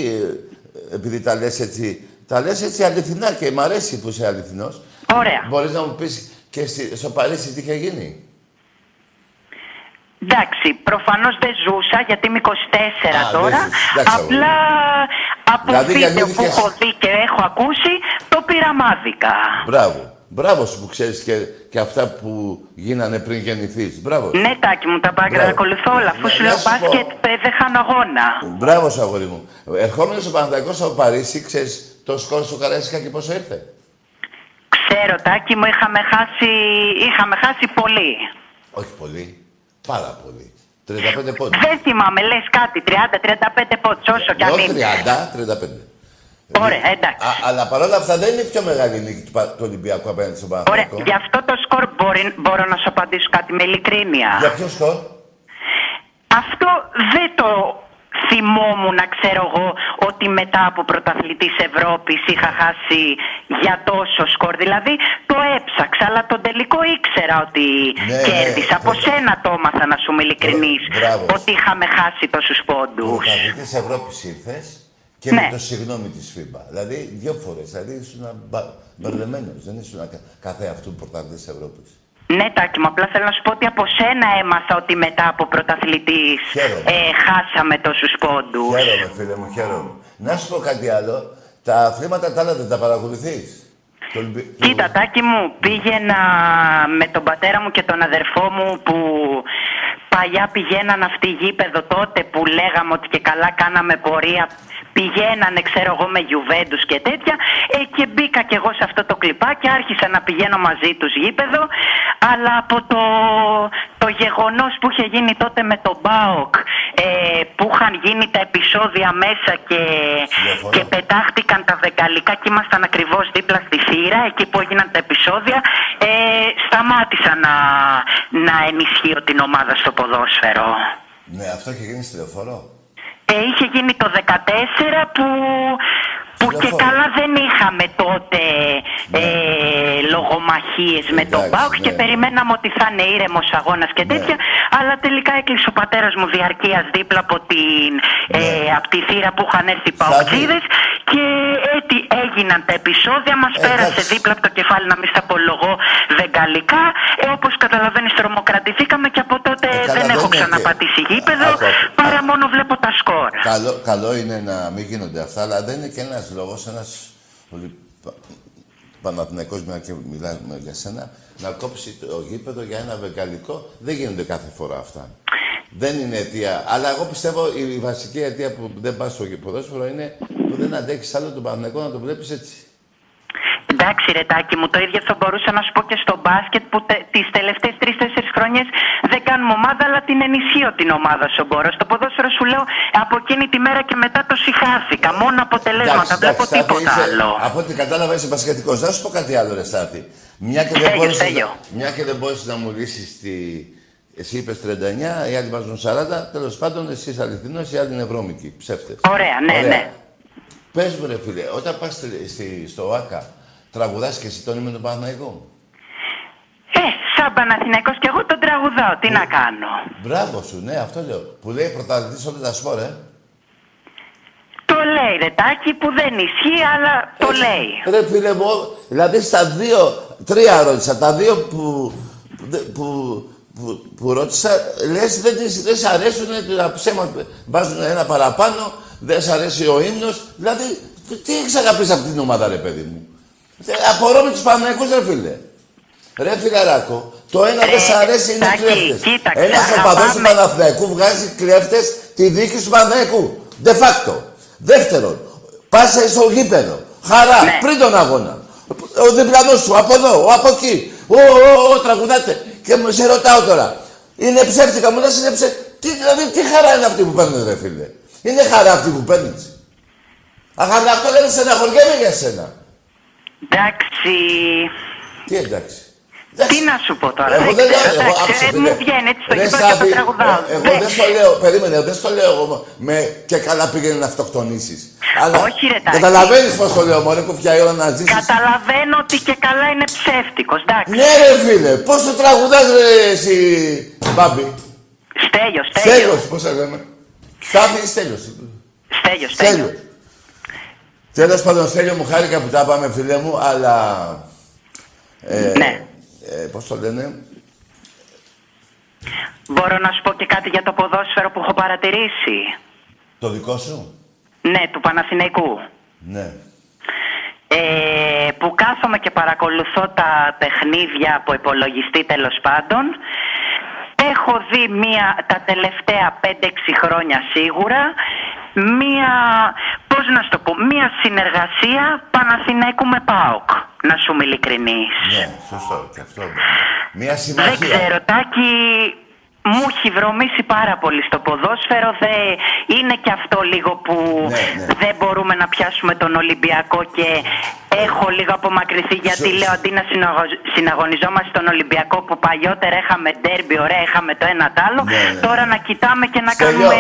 ε, επειδή τα λες έτσι, τα λες έτσι αληθινά και μ' αρέσει που είσαι αληθινός. Ωραία. Μπορείς να μου πεις και στη- στο Παρίσι τι είχε γίνει; Εντάξει, προφανώς δεν ζούσα γιατί είμαι 24 Α, δεν τώρα. ζεις. Εντάξει, Απλά από Δηλαδή, βίντεο που γεννήθηκες- έχω δει και έχω ακούσει, το πειραμάδικα. Μπράβο. Μπράβο σου που ξέρεις και, και αυτά που γίνανε πριν γεννηθείς. Μπράβο. σου. Ναι, τάκι μου, τα Μπράβο. παρακολουθώ όλα. Αφού Ναι, σου να λέω σου πω. μπάσκετ, ε, δεν χάνω αγώνα. Μπράβο σου, αγόρι μου. Ερχόμενος στο Παναθηναϊκός στο Παρίσι, ξέρεις το σκορ στο Καρέσικα και πόσο ήρθε; Ξέρω, τάκι μου, είχαμε χάσει, είχαμε χάσει πολύ. Όχι πολύ. Πάρα πολύ. 35 πόντους. Δεν θυμάμαι, λες κάτι, 30-35 πόντους, όσο κι αν Όχι είναι. 30, 35. Ωραία, εντάξει. Α, αλλά παρόλα αυτά δεν είναι η πιο μεγάλη νίκη του, Πα- του Ολυμπιακού απέναντι στον Ωραία, Παναθηναϊκό. γι' αυτό το σκορ μπορεί, μπορώ να σου απαντήσω κάτι με ειλικρίνεια. Για ποιο σκορ; Αυτό δεν το θυμόμουν, να ξέρω εγώ, ότι μετά από πρωταθλητής Ευρώπης είχα χάσει για τόσο σκορ. Δηλαδή το έψαξα, αλλά τον τελικό ήξερα ότι Ναι, ναι, κέρδισα. Από πρώτα. σένα το έμαθα να σου είμαι ειλικρινής, Μπράβο. ότι είχαμε χάσει τόσους πόντους. Πρωταθλητής Ευρώπης ήρθες και Ναι. με το συγγνώμη της FIBA. Δηλαδή δύο φορές. Δηλαδή ήσουν μπα- μπερδεμένος. Δεν ήσουν κα- κάθε αυτού πρωταθλητής Ευρώπης. Ναι, Τάκη μου, απλά θέλω να σου πω ότι από σένα έμαθα ότι μετά από πρωταθλητής Χαίρομαι. ε, χάσαμε τόσους πόντους. Χαίρομαι φίλε μου, χαίρομαι. Να σου πω κάτι άλλο. Τα αθλήματα τα άλλα δεν τα παρακολουθείς; Το Ολυμπι- το- Κοίτα, Τάκη μου, πήγαινα με τον πατέρα μου και τον αδερφό μου που παλιά πηγαίναν αυτοί γήπεδο τότε που λέγαμε ότι και καλά κάναμε πορεία. Πηγαίνανε, ξέρω εγώ, με Γιουβέντους και τέτοια. Ε, και μπήκα κι εγώ σε αυτό το κλιπάκι, άρχισα να πηγαίνω μαζί τους γήπεδο. Αλλά από το, το γεγονός που είχε γίνει τότε με τον Μπάοκ, ε, που είχαν γίνει τα επεισόδια μέσα και, Διαφωνώ. και πετάχτηκαν τα δεκαλικά και ήμασταν ακριβώς δίπλα στη θύρα, εκεί που έγιναν τα επεισόδια. Ε, σταμάτησα να, να ενισχύω την ομάδα στο ποδόσφαιρο. Ναι, αυτό έχει γίνει στη λεωφόρο. Ε, είχε γίνει το 14 που, που και Λεωφόρο. καλά δεν είχαμε τότε ε, λογομαχίες με τον Εντάξει, Μπάουκ και ναι. περιμέναμε ότι θα είναι ήρεμος αγώνας και Ναι. τέτοια αλλά τελικά έκλεισε ο πατέρας μου διαρκείας δίπλα από, την, ε, Ναι. από τη θύρα που είχαν έρθει οι Σάκη. Παοξίδες και έτσι έγιναν τα επεισόδια μας Ε, πέρασε εντάξει. δίπλα από το κεφάλι να μην στα απολογώ βεγγαλικά ε, όπως καταλαβαίνεις τρομοκρατηθήκαμε και από τότε Ε, καλά, δεν δεν έχω είναι ξαναπατήσει και- γήπεδο Άκου, άκου. παρά μόνο βλέπω τα σκορ. Καλό, καλό είναι να μην γίνονται αυτά, αλλά δεν είναι και ένας λόγος, ένας πολύ πα- Παναθηναϊκός, μια και μιλάμε για σένα, να κόψει το γήπεδο για ένα βεγγαλικό. Δεν γίνονται κάθε φορά αυτά. Δεν είναι αιτία. Αλλά εγώ πιστεύω η βασική αιτία που δεν πας στο ποδόσφαιρο είναι που δεν αντέχεις άλλο τον Παναθηναϊκό να το βλέπεις έτσι. Εντάξει, ρετάκι μου, το ίδιο θα μπορούσα να σου πω και στο μπάσκετ που τε, τις τελευταίες τρει-τέσσερι χρονιέ δεν κάνουμε ομάδα, αλλά την ενισχύω την ομάδα σου μπορώ. Στο ποδόσφαιρο σου λέω από εκείνη τη μέρα και μετά το συχάθηκα. Μόνο αποτελέσματα, βλέπω Στάθη, τίποτα είσαι- άλλο. Από ό,τι κατάλαβα είσαι μπασκετικός. Να σου πω κάτι άλλο, ρε Στάθη. Μια και δεν Στέλιο, μπορείς, Στέλιο. μια και δεν μπορείς να μου λύσεις τη... Εσύ είπες 39, οι άλλοι βάζουν 40. Τέλος πάντων, εσύ είσαι αληθινός, οι άλλοι είναι βρώμικοι, ψεύτες. Ωραία, ναι, ναι. Πες μου ρε φίλε, όταν πας στη, στη- στο ΆΚΑ, τραγουδάς και εσύ τον ύμνο του Παναθηναϊκού. Ε, σαν Παναθηναϊκός και εγώ τον τραγουδάω. Τι να κάνω. Μπράβο σου, ναι, αυτό λέω. Που λέει πρωταθλητής όλα τα σπορ, ε. Το λέει ρετάκι που δεν ισχύει, αλλά το λέει. Ρε φίλε μου, δηλαδή στα δύο, τρία ρώτησα, τα δύο που, που, που, που, που ρώτησα, λες δεν, τις- δεν σ' αρέσουν τα ψέματα, βάζουν ένα παραπάνω, δεν σ' αρέσει ο ύμνος, δηλαδή τι έχεις αγαπήσει από την ομάδα ρε παιδί μου; Ε, Απορώ με τους Παναγικούς ρε φίλε. Ρε φιλαράκο, το ένα δεν Ε, σ' αρέσει είναι Τάκη, κλέφτες. κοίταξε, Ένας αγαπάμε- οπαδός του Παναθηναϊκού βγάζει κλέφτες τη δίκη του Παναθηναϊκού. De facto. Δεύτερον, πάσε στο γήπεδο. Χαρά, Ναι. πριν τον αγώνα. Ο διπλανός σου, από εδώ, ο από εκεί. Ο, ο, ο, τραγουδάτε. Και μου σε ρωτάω τώρα. Είναι ψεύτικα, μου λες είναι ψεύτικα. Τι, δηλαδή, τι χαρά είναι αυτή που παίρνεις, ρε φίλε; Είναι χαρά αυτή που παίρνεις. Αχ, αλλά αυτό λένε στεναχωριέμαι για σένα. Εντάξει. Τι εντάξει. Τι να σου πω τώρα. Εγώ δεν δεν λέω, ξέρω, εγώ εντάξει, άκουσε, ε, φίλε. μου βγαίνει έτσι στο Ρε γήπεδο και το Στάθη, τραγουδάω. ε, Εγώ Δεν- δεν στο λέω, περίμενε, δεν στο λέω εγώ με και καλά πήγαινε να αυτοκτονήσεις. Αλλά Όχι, ρε, Τάκη. καταλαβαίνεις πώς το λέω, μωρέ, κουφιά η ώρα να ζήσεις. Καταλαβαίνω ότι και καλά είναι ψεύτικος, εντάξει. Ναι ρε φίλε, πώς το τραγουδάς ρε εσύ, Μπάμπη; Στέλιος, Στέλιος. Στέλιος, πώς σε λέμε; Στάθη ή Στέλιος. Στέλιος, Στέλιος. Στέλιος. Τέλος πάντων, Στέλιο μου χάρηκα που τα πάμε φίλε μου, αλλά... Ε, Ναι. ε, πώς το λένε; Μπορώ να σου πω και κάτι για το ποδόσφαιρο που έχω παρατηρήσει. Το δικό σου; Ναι, του Παναθηναϊκού. Ναι. Ε, που κάθομαι και παρακολουθώ τα παιχνίδια από υπολογιστή τέλος πάντων. Έχω δει μία, τα τελευταία 5-6 χρόνια σίγουρα μία, πώς να σου το πω, μία συνεργασία Παναθηναϊκού με ΠΑΟΚ, να σου είμαι ειλικρινής. Ναι, σωστό και αυτό. Μια Δεν συμμαχία. ξέρω, Τάκη, μου έχει βρωμίσει πάρα πολύ στο ποδόσφαιρο. Δε, είναι και αυτό λίγο που Ναι, ναι. δεν μπορούμε να πιάσουμε τον Ολυμπιακό και έχω λίγο απομακρυνθεί γιατί Σωστό. λέω αντί να συναγω- συναγωνιζόμαστε τον Ολυμπιακό που παλιότερα είχαμε ντέρμπι, ωραία, είχαμε το ένα τ' άλλο. Ναι, ναι. Τώρα να κοιτάμε και να Στέλιο. κάνουμε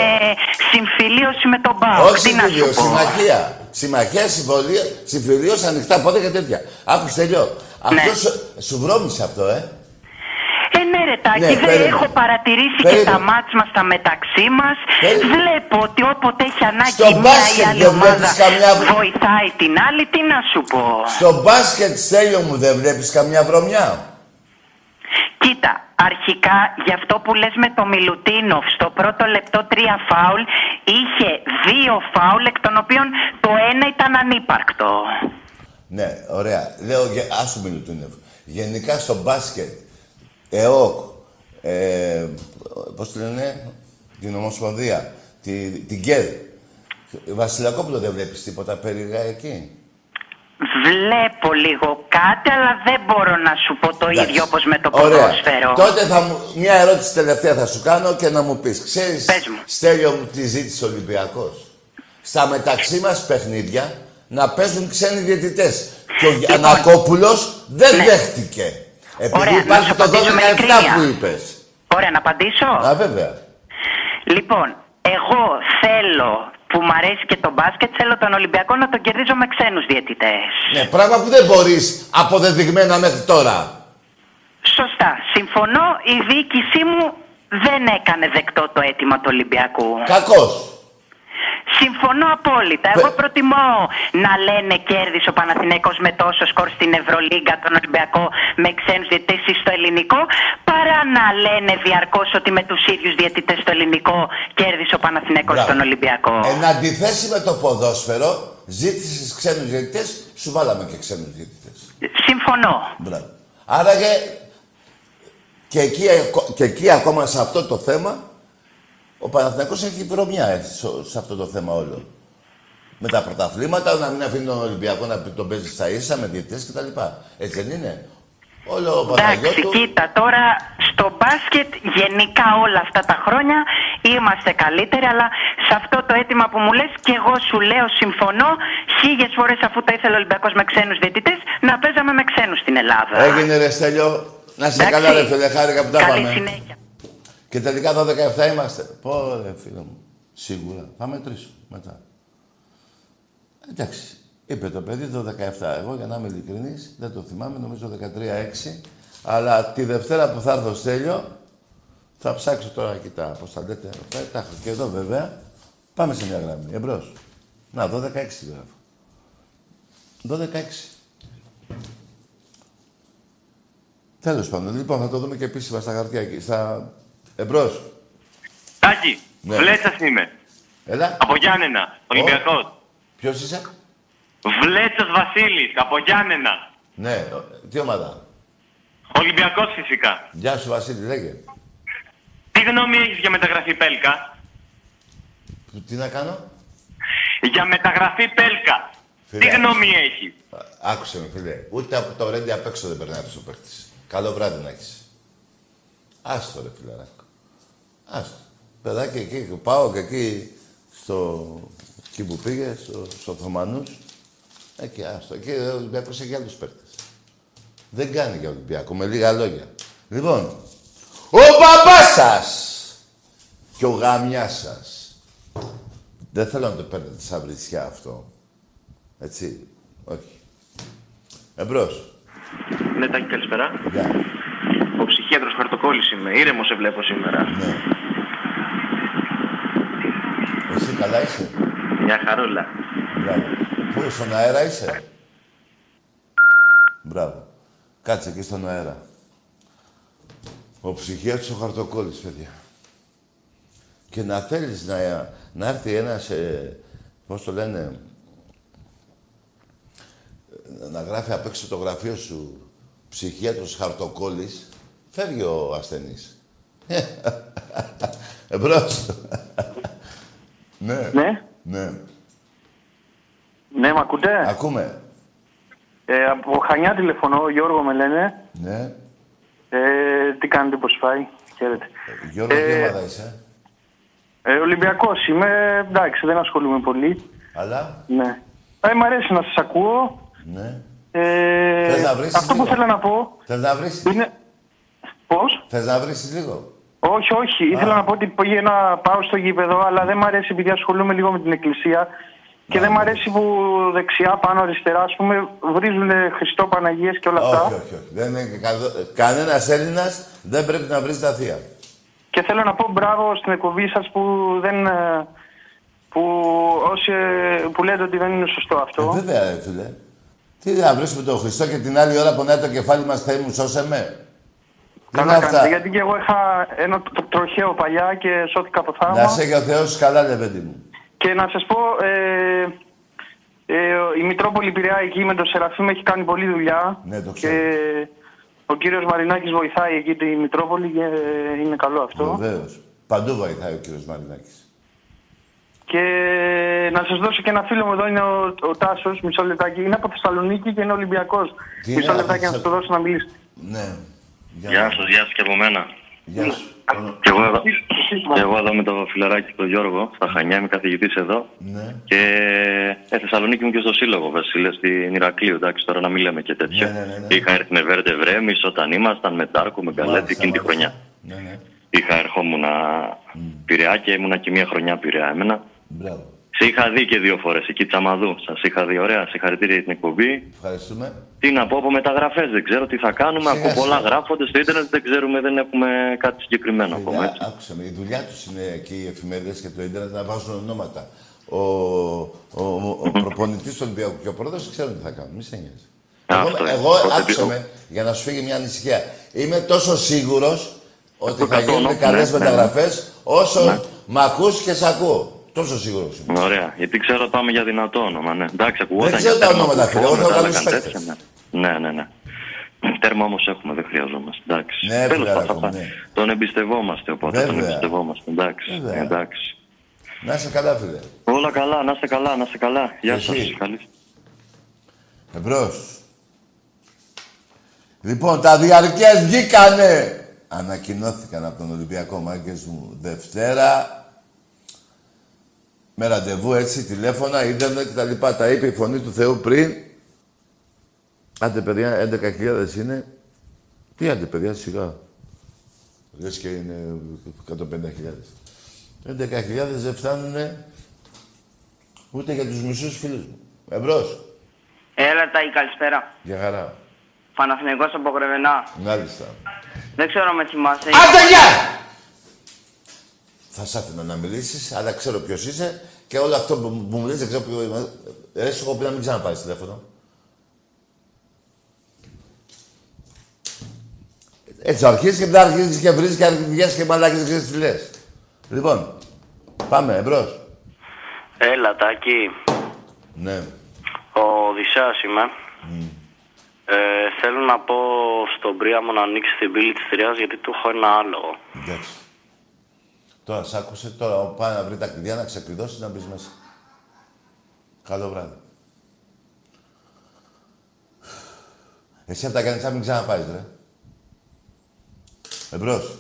συμφιλίωση με τον Πάο. Όχι Τι να σου συμφιλίω, πω. συμμαχία. Συμμαχία, συμφωνία, συμφιλίω, ανοιχτά πόδια και τέτοια. Άκουσε τελειώ. Αυτό Ναι. σου, σου βρώμισε αυτό, ε. Ε, ναι, ρε Τάκη, Ναι, δεν περίμενε. έχω παρατηρήσει και Περίμενε. τα μάτς μας τα μεταξύ μας. Περίμενε. Βλέπω ότι όποτε έχει ανάγκη Στο η μία μπάσκετ ή άλλη δεν ομάδα βλέπεις καμιά- βοηθάει την άλλη, τι να σου πω. Στο μπάσκετ, Στέλιο μου, δεν βλέπεις καμιά βρωμιά; Κοίτα, αρχικά γι' αυτό που λες με το Μιλουτίνοφ στο πρώτο λεπτό τρία φάουλ είχε δύο φάουλ εκ των οποίων το ένα ήταν ανύπαρκτο. Ναι, ωραία. Λέω, γε- άσου Μιλουτίνευ. Γενικά στο μπάσκετ, ΕΟΚ, ε, πώς τη λένε, την Ομοσπονδία, τη, την ΚΕΔ. Βασιλακόπουλο δεν βλέπεις τίποτα περίεργα εκεί; Βλέπω λίγο κάτι, αλλά δεν μπορώ να σου πω το Εντάξει. ίδιο όπως με το Ωραία. ποδόσφαιρο. Τότε θα μου, μια ερώτηση τελευταία θα σου κάνω και να μου πεις. Ξέρεις, Πες μου. Στέλιο μου, τι ζήτησε ο Ολυμπιακός; Στα μεταξύ μας παιχνίδια να παίζουν ξένοι διαιτητές. Και ο Γιανακόπουλος δεν Ναι. δέχτηκε. Επειδή Ωραία, να υπάρχει σου το απαντήσω με 12-7 ειλικρίνεια. που είπες. Ωραία, να απαντήσω; Α, βέβαια. Λοιπόν, εγώ θέλω που μ' αρέσει και το μπάσκετ, θέλω τον Ολυμπιακό να τον κερδίζω με ξένους διαιτητές. Ναι, πράγμα που δεν μπορείς αποδεδειγμένα μέχρι τώρα. Σωστά. Συμφωνώ, η διοίκησή μου δεν έκανε δεκτό το αίτημα του Ολυμπιακού. Κακός. Συμφωνώ απόλυτα. Εγώ προτιμώ να λένε κέρδισε ο Παναθηναίκος με τόσο σκορ στην Ευρωλίγκα, τον Ολυμπιακό με ξένους διαιτητές ή στο ελληνικό, παρά να λένε διαρκώς ότι με τους ίδιους διαιτητές στο ελληνικό κέρδισε ο Παναθηναίκος Μπράβο. τον Ολυμπιακό. Εν αντιθέσει με το ποδόσφαιρο, ζήτησες ξένους διαιτητές, σου βάλαμε και ξένους διαιτητές. Συμφωνώ. Μπράβο. Άρα και, και, εκεί, και εκεί ακόμα σε αυτό το θέμα, ο Παναθηναϊκός έχει βρωμιά ε, σε, σε αυτό το θέμα όλο. με τα πρωταθλήματα, να μην αφήνει τον Ολυμπιακό να τον παίζει στα ίσα με διαιτητές κτλ. Έτσι δεν είναι. Όλο ο Εντάξει, Παναγιώτου... κοίτα, τώρα στο μπάσκετ γενικά όλα αυτά τα χρόνια είμαστε καλύτεροι, αλλά σε αυτό το αίτημα που μου λες και εγώ σου λέω συμφωνώ χίλιες φορές αφού τα ήθελε ο Ολυμπιακός με ξένους διαιτητές να παίζαμε με ξένους στην Ελλάδα. Έγινε ρε Στέλιο. Να είσαι Εντάξει. καλά ρε φίλε, χάρηκα που τα Καλή πάμε. συνέχεια. Και τελικά το 17 είμαστε. Πω ρε φίλε μου. Σίγουρα. Θα μετρήσω μετά. Εντάξει. Είπε το παιδί το 17. Εγώ για να είμαι ειλικρινής, δεν το θυμάμαι, νομίζω 13-6. Αλλά τη Δευτέρα που θα έρθω Στέλιο, θα ψάξω τώρα, κοιτά, πώς τα λέτε. αυτά, Τα έχω και εδώ βέβαια. Πάμε σε μια γραμμή. Εμπρός. Να, 12-6 γράφω. 12-6. Τέλος πάντων. Λοιπόν, θα το δούμε και επίσημα στα χαρτιά εκεί. Στα... Εμπρός. Τάκη, Ναι. Βλέτσας είμαι. Έλα. Από Γιάννενα, Ολυμπιακός. Ποιος είσαι; Βλέτσας Βασίλης, από Γιάννενα. Ναι. Τι ομάδα; Ολυμπιακός φυσικά. Γεια σου Βασίλη, λέγε. Τι γνώμη έχεις για μεταγραφή Πέλκα; Τι να κάνω; Για μεταγραφή Πέλκα. Φίλε, Τι γνώμη έχει; Α, Άκουσε με φίλε. Ούτε από το ρέντι απ' έξω δεν περνάει αυτός ο παίχτης. Καλό βράδυ να έχεις. Άστο ρε φιλαράκο. Άστο. Παιδάκι εκεί, πάω και εκεί στο... Εκεί που πήγε, στο, στο Θωμανούς. Εκεί, άστο. Εκεί ο Ολυμπιακός έχει άλλους παίχτες. Δεν κάνει για Ολυμπιακό, με λίγα λόγια. Λοιπόν, ο μπαμπάς σας και ο γαμιάς σας. Δεν θέλω να το παίρνετε σαν βρισιά αυτό. Έτσι. Όχι. Εμπρός. Ναι, Τάκη, καλησπέρα. Γεια. Ο ψυχίατρος Χαρτοκόλλης είμαι. Ήρεμος σε βλέπω σήμερα. Ναι. Εσύ καλά είσαι; Μια χαρούλα. Μπράβο. Πού, στον αέρα είσαι; Μπράβο. Κάτσε εκεί στον αέρα. Ο ψυχίατρος ο χαρτοκόλλης, παιδιά. Και να θέλεις να, να έρθει ένας, ε, πώς το λένε, ε, να γράφει απ' έξω το γραφείο σου ψυχίατρος χαρτοκόλλης, φεύγει ο ασθενής. Εμπρός. Ναι. Ναι, Ναι. ναι, μ' ακούτε; Ακούμε. Ε, από Χανιά τηλεφωνώ, Γιώργο με λένε. Ναι. Ε, τι κάνετε, πώς πάει. Χαίρετε. Γιώργο, τι Ε, ομάδα είσαι; Ε, Ολυμπιακός είμαι, εντάξει, δεν ασχολούμαι πολύ. Αλλά, Ναι. Ε, μ' αρέσει να σας ακούω. ναι. Ε, Θες να βρήσεις αυτό που λίγο; θέλω να πω Θες να βρεις. είναι... Πώς; Θες να βρεις λίγο; Όχι, όχι. Ήθελα να πω ότι πήγα να πάω στο γήπεδο, αλλά δεν μ' αρέσει επειδή ασχολούμαι λίγο με την εκκλησία. Και δεν μ' αρέσει που δεξιά, πάνω, αριστερά, ας πούμε, βρίζουν Χριστό, Παναγίες και όλα αυτά. Όχι, όχι, όχι. Δεν είναι καθο- Κανένας Έλληνας δεν πρέπει να βρει τα θεία. Και θέλω να πω μπράβο στην εκπομπή σας που δεν... ε, που όσοι ε, που λέτε ότι δεν είναι σωστό αυτό. Ε, βέβαια, ρε φίλε. Τι να βρίσκουμε τον Χριστό και την άλλη ώρα πονάει το κεφάλι μας, Θεέ μου, σώσε με. Τι είναι Καλά κάνετε, αυτά. γιατί και εγώ είχα ένα τρο- τροχαίο παλιά και σώθηκα από θαύμα. Να σε και ο Θεός καλά, λεβέντι μου. Και να σας πω, ε, ε, η Μητρόπολη Πειραιά εκεί με τον Σεραφείμ έχει κάνει πολλή δουλειά. Ναι, το ξέρω. Και ο κύριος Μαρινάκης βοηθάει εκεί τη Μητρόπολη και είναι καλό αυτό. Βεβαίως. Παντού βοηθάει ο κύριος Μαρινάκης. Και να σας δώσω και ένα φίλο μου εδώ είναι ο, ο Τάσος, μισό λεπτάκι. Είναι από Θεσσαλονίκη και είναι Ολυμπιακός. Τι μισό είναι, λεπτάκι να από σας το δώσω να μιλήσετε. Ναι. Γεια σας, γεια σας και από μένα. Γεια σου. Και εγώ, εδώ, και εγώ εδώ με το φιλαράκι τον Γιώργο, στα Χανιά, είμαι καθηγητής εδώ. Ναι. Και ε, Θεσσαλονίκη μου και στο Σύλλογο, Βασίλε, στην Ηρακλείου. Εντάξει, τώρα να μην λέμε και τέτοιο. Ναι, ναι, ναι, ναι. Είχα έρθει με Βέρντε Βρέμι όταν ήμασταν, με Τάρκο, με Γκαλέτη Μάλιστα, εκείνη τη μάλιστα. χρονιά. Ναι, ναι. Είχα ερχόμουν Πειραιά και ήμουνα και μία χρονιά Πειραιά εμένα. Μπράβο. Σε είχα δει και δύο φορές εκεί Τσαμαδού. Σας είχα δει ωραία. Συγχαρητήρια για την εκπομπή. Ευχαριστούμε. Τι να πω από μεταγραφές, δεν ξέρω τι θα κάνουμε. Σιγά, Από πολλά σιγά. γράφονται στο Ιντερνετ, δεν ξέρουμε, δεν έχουμε κάτι συγκεκριμένο ακόμα. Παιδιά, Έτσι. άκουσα με, η δουλειά τους είναι και οι εφημερίδες και το ίντερνετ να βάζουν ονόματα. Ο, ο, ο, ο προπονητής του Ολυμπιακού και ο πρόεδρος ξέρουν τι θα κάνουν. Μη σε νοιάζει. Εγώ, Αυτό είναι. εγώ Οπότε άκουσα τι- με, για να σου φύγει μια ανησυχία. Είμαι τόσο σίγουρος ότι θα Εκατό, γίνουν ναι, καλές ναι, ναι. μεταγραφές όσο μ' ακούς και σ' ακούω. Τόσο σίγουρο είμαι. Ωραία, γιατί ξέρω πάμε για δυνατό όνομα, ναι. Εντάξει, ακουγόταν Δεν ξέρω για τα τέρμα ονόματα, κουφό, φίλε. Εγώ θέλω μετά καλούς λέγαν παίκτες. τέτοια, Ναι, ναι, ναι. ναι. Τέρμα όμως έχουμε, δεν χρειαζόμαστε. Εντάξει. Ναι, Τέλος φιλαράκο πάντων, μου, ναι. Τον εμπιστευόμαστε, οπότε τον Βέβαια. εμπιστευόμαστε. Εντάξει. Βέβαια. εντάξει. Να είσαι καλά, φίλε. Όλα καλά, να είστε καλά, να είστε καλά. Γεια Εσύ. σας. Καλή. Εμπρός. Λοιπόν, τα διαρκές βγήκανε. Ανακοινώθηκαν από τον Ολυμπιακό Μάγκες μου Δευτέρα. Με ραντεβού έτσι, τηλέφωνα, ίντερνετ και τα λοιπά. Τα είπε η φωνή του Θεού πριν. Άντε παιδιά, 11.000 είναι. Τι άντε παιδιά, σιγά. Λες και είναι 150.000. 11.000 δεν φτάνουν ούτε για τους μισούς φίλους μου. Εμπρός. Έλα τα καλησπέρα. Για χαρά. Παναθηναϊκός από Γρεβενά. Μάλιστα. Δεν ξέρω αν με θυμάσαι. Άντε, γεια! Θα σ' άφηνα να μιλήσεις, αλλά ξέρω ποιος είσαι και όλο αυτό που που μου λες δεν ξέρω ποιο είμαι. Ρε, σου έχω πει να μην ξαναπάρεις τηλέφωνο. Έτσι αρχίζεις και μετά αρχίζεις και βρίζεις και αρχίζεις και μαλάκες και τι λες. Λοιπόν, πάμε, εμπρός. Έλα, Τάκη. Ναι. Ο Οδυσσέας είμαι. Ε, θέλω να πω στον Πρίαμο να ανοίξει την πύλη της Τριάς γιατί του έχω ένα άλογο. Εντάξει. Τώρα σ' άκουσε, τώρα πάει να βρει τα κλειδιά να ξεκλειδώσει να μπεις μέσα. Καλό βράδυ. Εσύ από τα κανετσά μην ξαναπάρεις, ρε. Εμπρός.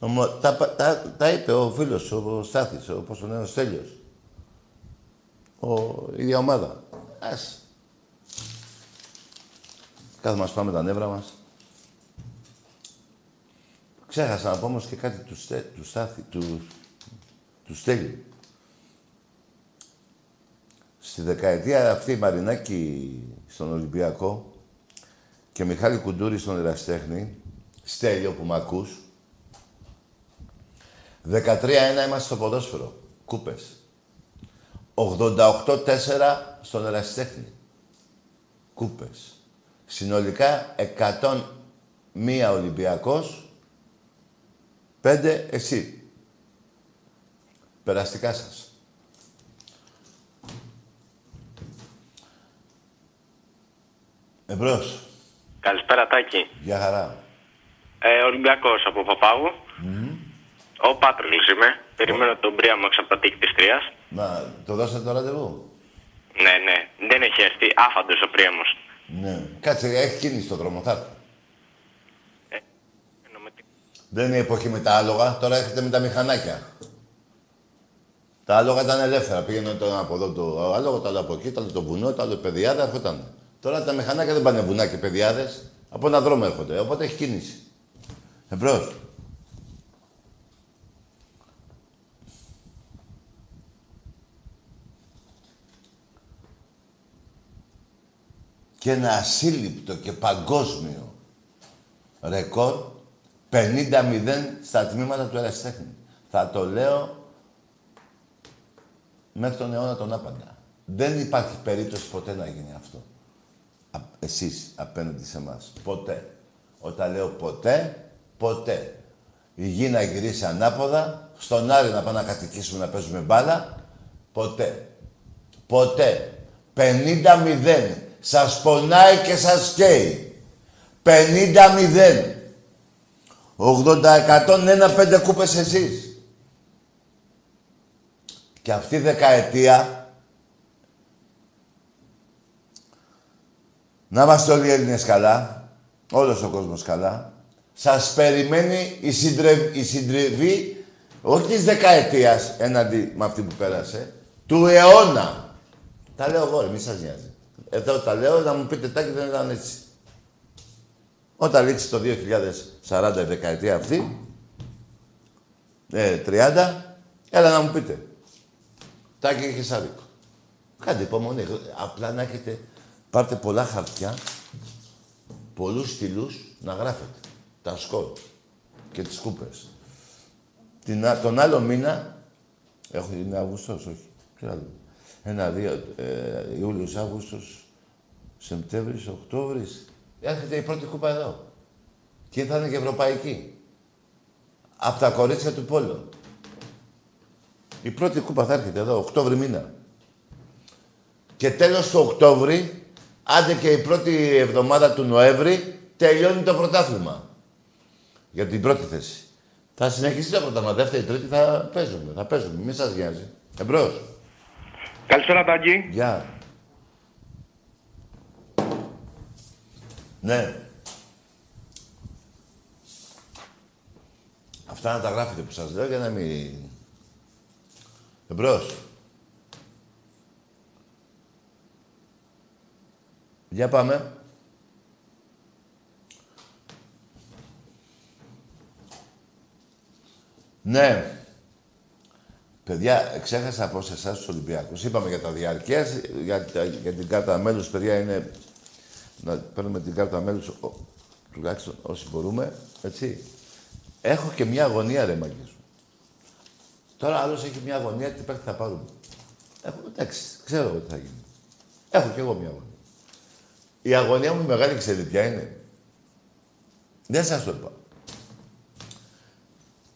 Ομο, τα, πα- τα, τα είπε ο φίλος, ο Στάθης, ο, πώς τον λένε, ο Στέλιος. Ο, η ίδια ομάδα. Ας. Κάθε μας πάμε τα νεύρα μας. Ξέχασα να πω όμως και κάτι του, Στε, του Στάθη, του, του Στέλιου. Στη δεκαετία αυτή η Μαρινάκη στον Ολυμπιακό και Μιχάλη Κουντούρη στον Εραστέχνη, Στέλιο που μ' ακούς, 13-1 είμαστε στο ποδόσφαιρο. Κούπες. 88-4 στον Εραστέχνη. Κούπες. Συνολικά 101 Ολυμπιακός, 5 εσύ. Περαστικά σας. Εμπρός. Καλησπέρα, Τάκη. Γεια χαρά. Ε, Ολυμπιακός από Παπάγου. Ο Πάτριλης είμαι. Περιμένω τον Πρίαμο έξω από τα τείχη της Τρίας. Να, το δώσατε το ραντεβού; Ναι, ναι. Δεν έχει έρθει. Άφαντος ο Πρίαμος. Ναι. Κάτσε, έχει κίνηση στο δρόμο, θα έρθει. Δεν είναι η εποχή με τα άλογα, τώρα έρχεται με τα μηχανάκια. Τα άλογα ήταν ελεύθερα. Πήγαινε το ένα από εδώ το άλογο, το άλλο από εκεί, το άλλο το βουνό, το άλλο παιδιάδα, αυτό ήταν. Τώρα τα μηχανάκια δεν πάνε βουνά και παιδιάδες. Από ένα δρόμο έρχονται, οπότε έχει κίνηση. Εμπρός. Και ένα ασύλληπτο και παγκόσμιο ρεκόρ 50-0 στα τμήματα του ερασιτέχνη. Θα το λέω μέχρι τον αιώνα τον άπαντα. Δεν υπάρχει περίπτωση ποτέ να γίνει αυτό. Α, εσείς απέναντι σε εμάς. Ποτέ. Όταν λέω ποτέ, ποτέ. Η γη να γυρίσει ανάποδα, στον Άρη να πάμε να κατοικήσουμε να παίζουμε μπάλα, ποτέ. Ποτέ. 50-0. Σας πονάει και σας καίει. 50-0. 80% ένα πέντε κούπες εσείς. Και αυτή η δεκαετία να είμαστε όλοι οι Έλληνες καλά, όλος ο κόσμος καλά, σας περιμένει η, συντρε... η συντριβή όχι της δεκαετίας έναντι με αυτή που πέρασε, του αιώνα. Τα λέω εγώ, ρε, μη σας νοιάζει. Εδώ τα λέω να μου πείτε τάκι δεν ήταν έτσι. Όταν λήξει το 2040 η δεκαετία αυτή, ε, 30, έλα να μου πείτε. Τάκη είχε άδικο. Κάντε υπομονή. Απλά να έχετε, πάρτε πολλά χαρτιά, πολλούς στυλούς να γράφετε. Τα σκορ και τις κούπες. Την, α- τον άλλο μήνα, έχω, είναι Αυγουστός, όχι. Ποιο άλλο. Ένα, δύο, ε, Ιούλιος, Αύγουστος, Σεπτέμβρης, Οκτώβρης. Έρχεται η πρώτη κούπα εδώ. Και θα είναι και ευρωπαϊκή. Από τα κορίτσια του Πόλο. Η πρώτη κούπα θα έρχεται εδώ, Οκτώβρη μήνα. Και τέλος του Οκτώβρη, άντε και η πρώτη εβδομάδα του Νοέμβρη, τελειώνει το πρωτάθλημα. Για την πρώτη θέση. Θα συνεχίσει το πρωτάθλημα. Δεύτερη, τρίτη θα παίζουμε. Θα παίζουμε. Μη σας νοιάζει. Εμπρός. Καλησπέρα, Τάκη. Γεια. Ναι. Αυτά να τα γράφετε που σας λέω για να μην... Εμπρός. Για πάμε. Ναι. Παιδιά, ξέχασα από σε εσάς τους Ολυμπιακούς. Είπαμε για τα διαρκεία, για, τα- για την κάρτα μέλους. Παιδιά, είναι να παίρνουμε την κάρτα μέλους τουλάχιστον όσοι μπορούμε. Έτσι. Έχω και μια αγωνία, ρε μαγκές μου. Τώρα άλλος έχει μια αγωνία, τι παίκτη θα πάρουμε. Έχω, εντάξει, ξέρω εγώ τι θα γίνει. Έχω κι εγώ μια αγωνία. Η αγωνία μου η μεγάλη ξέρετε ποια είναι. Δεν σας το είπα.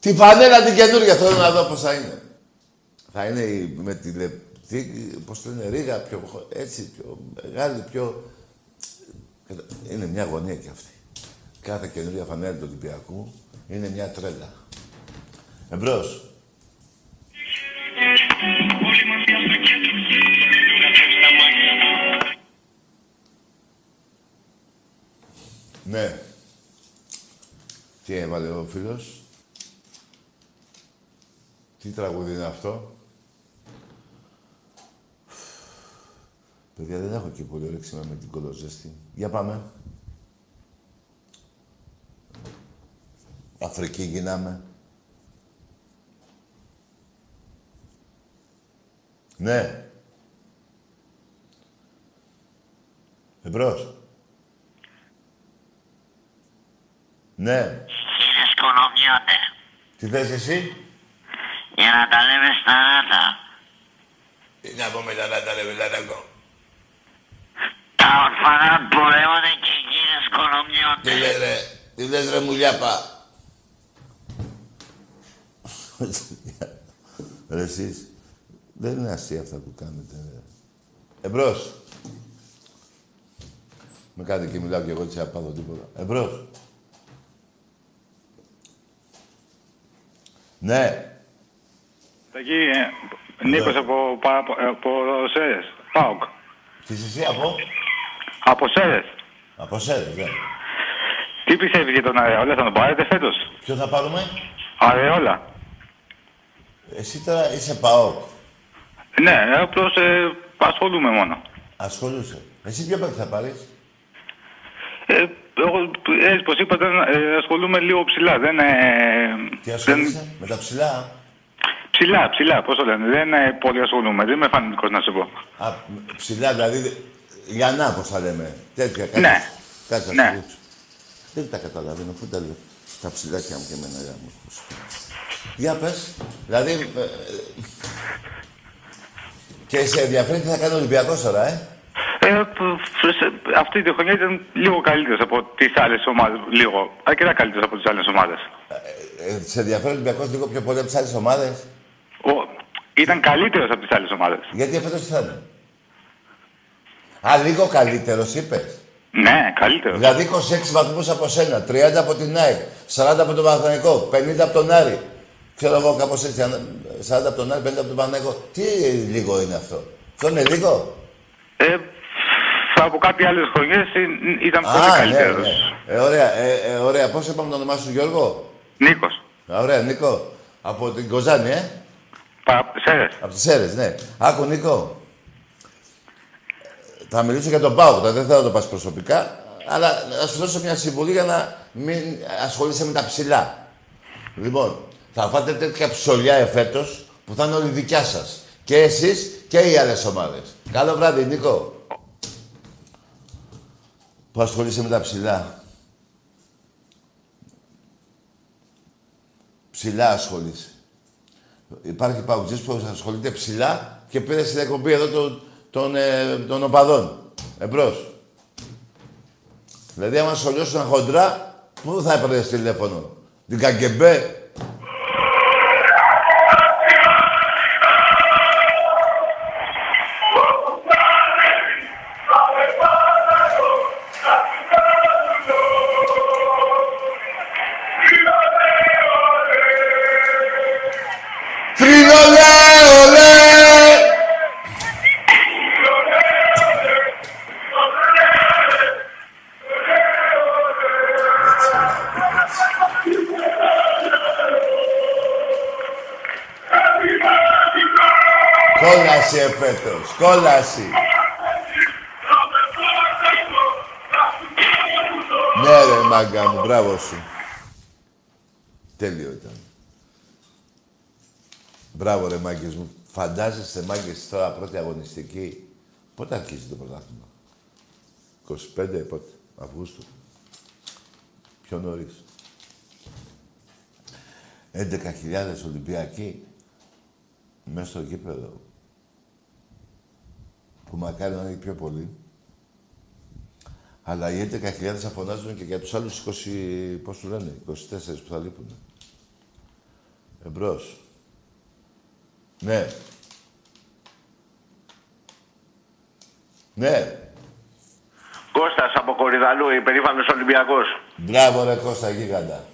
Τη φανέλα την καινούργια θέλω να δω πώς θα είναι. Θα είναι η- με τη λεπτή, πώς το λένε, ρίγα, πιο, χω- έτσι, πιο μεγάλη, πιο... Κατα- Είναι μια αγωνία κι αυτή. Κάθε καινούργια φανέλα του Ολυμπιακού είναι μια τρέλα. Εμπρός. Ναι. Τι έβαλε ο φίλος; Τι τραγούδι είναι αυτό; Παιδιά, δεν έχω και πολύ όρεξη με την κολοζέστη. Για πάμε. Αφρική γίναμε. Ναι. Εμπρός. Ναι. Κύριε Σκονομιώτε, Τι θες εσύ; για να τα λέμε στα ράτα. Τι να πούμε τα λάτα ρε βελάτακο. Τα ορφανά πορεύονται και κύριε Σκονομιώτε. Τι λες ρε; Τι λες ρε μουλιάπα. ρε εσείς. Δεν είναι αστεία αυτά που κάνετε. Ρε. Εμπρός. Με κάνετε και μιλάω κι εγώ έτσι απάδω τίποτα. Εμπρός. Ναι. Τάκη, ε, Νίκος από, από, από Σέρες. Πάοκ. Τι είσαι εσύ από; Από Σέρες. Από Σέρες, ναι. Τι πιστεύεις για τον Αρεόλα, θα τον πάρετε φέτος; Ποιο θα πάρουμε; Αρεόλα. Εσύ τώρα είσαι ΠΑΟΚ. Ναι, απλώς ε, ασχολούμαι μόνο. Ασχολούσε. Εσύ ποιο παίκτη θα πάρεις; Ε, εγώ, έτσι πως είπατε, ε, ασχολούμαι λίγο ψηλά. Δεν, ε, Τι ασχολείσαι; Με τα ψηλά; ψηλά, ψηλά, πώς το λένε. Δεν ε, πολύ ασχολούμαι. Δεν είμαι φανητικός να σου πω. Α, ψηλά, δηλαδή. Για να, πώς θα λέμε. Τέτοια, κάτι. Ναι. Κάτσε Ναι. να σου Δεν τα καταλαβαίνω, αφού τα λέω. Τα ψηλάκια μου και εμένα, για μου. Για πες. Δηλαδή, ε, ε, και σε ενδιαφέρει τι θα κάνει ο Ολυμπιακός τώρα, ε; Ε, π- σε- αυτή τη χρονιά ήταν λίγο καλύτερος από τις άλλες ομάδες. Λίγο. Αρκετά καλύτερος από τις άλλες ομάδες. ε σε ενδιαφέρει ο Ολυμπιακός λίγο πιο πολύ από τις άλλες ομάδες; Ο, ήταν καλύτερος από τις άλλες ομάδες. Γιατί φέτος τι θα είναι; Α, λίγο καλύτερος είπες. Ναι, καλύτερος. Δηλαδή 26 βαθμούς από σένα, 30 από την ΑΕΚ, 40 από τον Παναθηναϊκό, 50 από τον Άρη. Ξέρω εγώ κάπως έτσι, αν- 40 από τον Άρη, 50 από τον Παναθηναϊκό. Τι λίγο είναι αυτό. Αυτό είναι λίγο; Ε, από κάτι άλλες χρονιές ε, ήταν πολύ Α, ναι, καλύτερος. ναι. Ε, ωραία, ε, ε, ωραία. Πώς είπαμε το όνομά σου, Γιώργο; Νίκος. Α, Ωραία, Νίκο. Από την Κοζάνη, ε; Πα, Σέρες. Από τις Σέρες, ναι. Άκου, Νίκο. Θα μιλήσω για τον Πάο, δεν θέλω να το πας προσωπικά, αλλά να σου δώσω μια συμβουλή για να μην ασχολείσαι με τα ψηλά. Λοιπόν, θα φάτε τέτοια ψωλιά εφέτος που θα είναι όλη δικιά σας. Και εσείς και οι άλλες ομάδες. Καλό βράδυ, Νίκο. Που ασχολείσαι με τα ψηλά. Ψηλά ασχολείσαι. Υπάρχει παγκοσμίω που ασχολείται ψηλά και πήρε στην εκπομπή εδώ των, των, ε, των οπαδών. Εμπρός. Δηλαδή, άμα σχολιώσουν χοντρά, πού θα έπαιρνες τηλέφωνο. Την Καγκεμπέ. Κόλαση. Ναι ρε μάγκα μου, μπράβο σου. Τέλειο ήταν. Μπράβο ρε μάγκες μου. Φαντάζεστε μάγκες τώρα πρώτη αγωνιστική. Πότε αρχίζει το πρωτάθλημα; 25 πότε; Αυγούστου. Πιο νωρίς. 11.000 Ολυμπιακοί μέσα στο γήπεδο. Που μακάρι να είναι πιο πολύ. Αλλά οι 11.000 θα φωνάζουν και για τους άλλους 20, πώς τους λένε, 24 που θα λείπουν. Εμπρός. Ναι. Ναι. Κώστας από Κορυδαλού, υπερήφανος Ολυμπιακός. Μπράβο ρε Κώστα γίγαντα.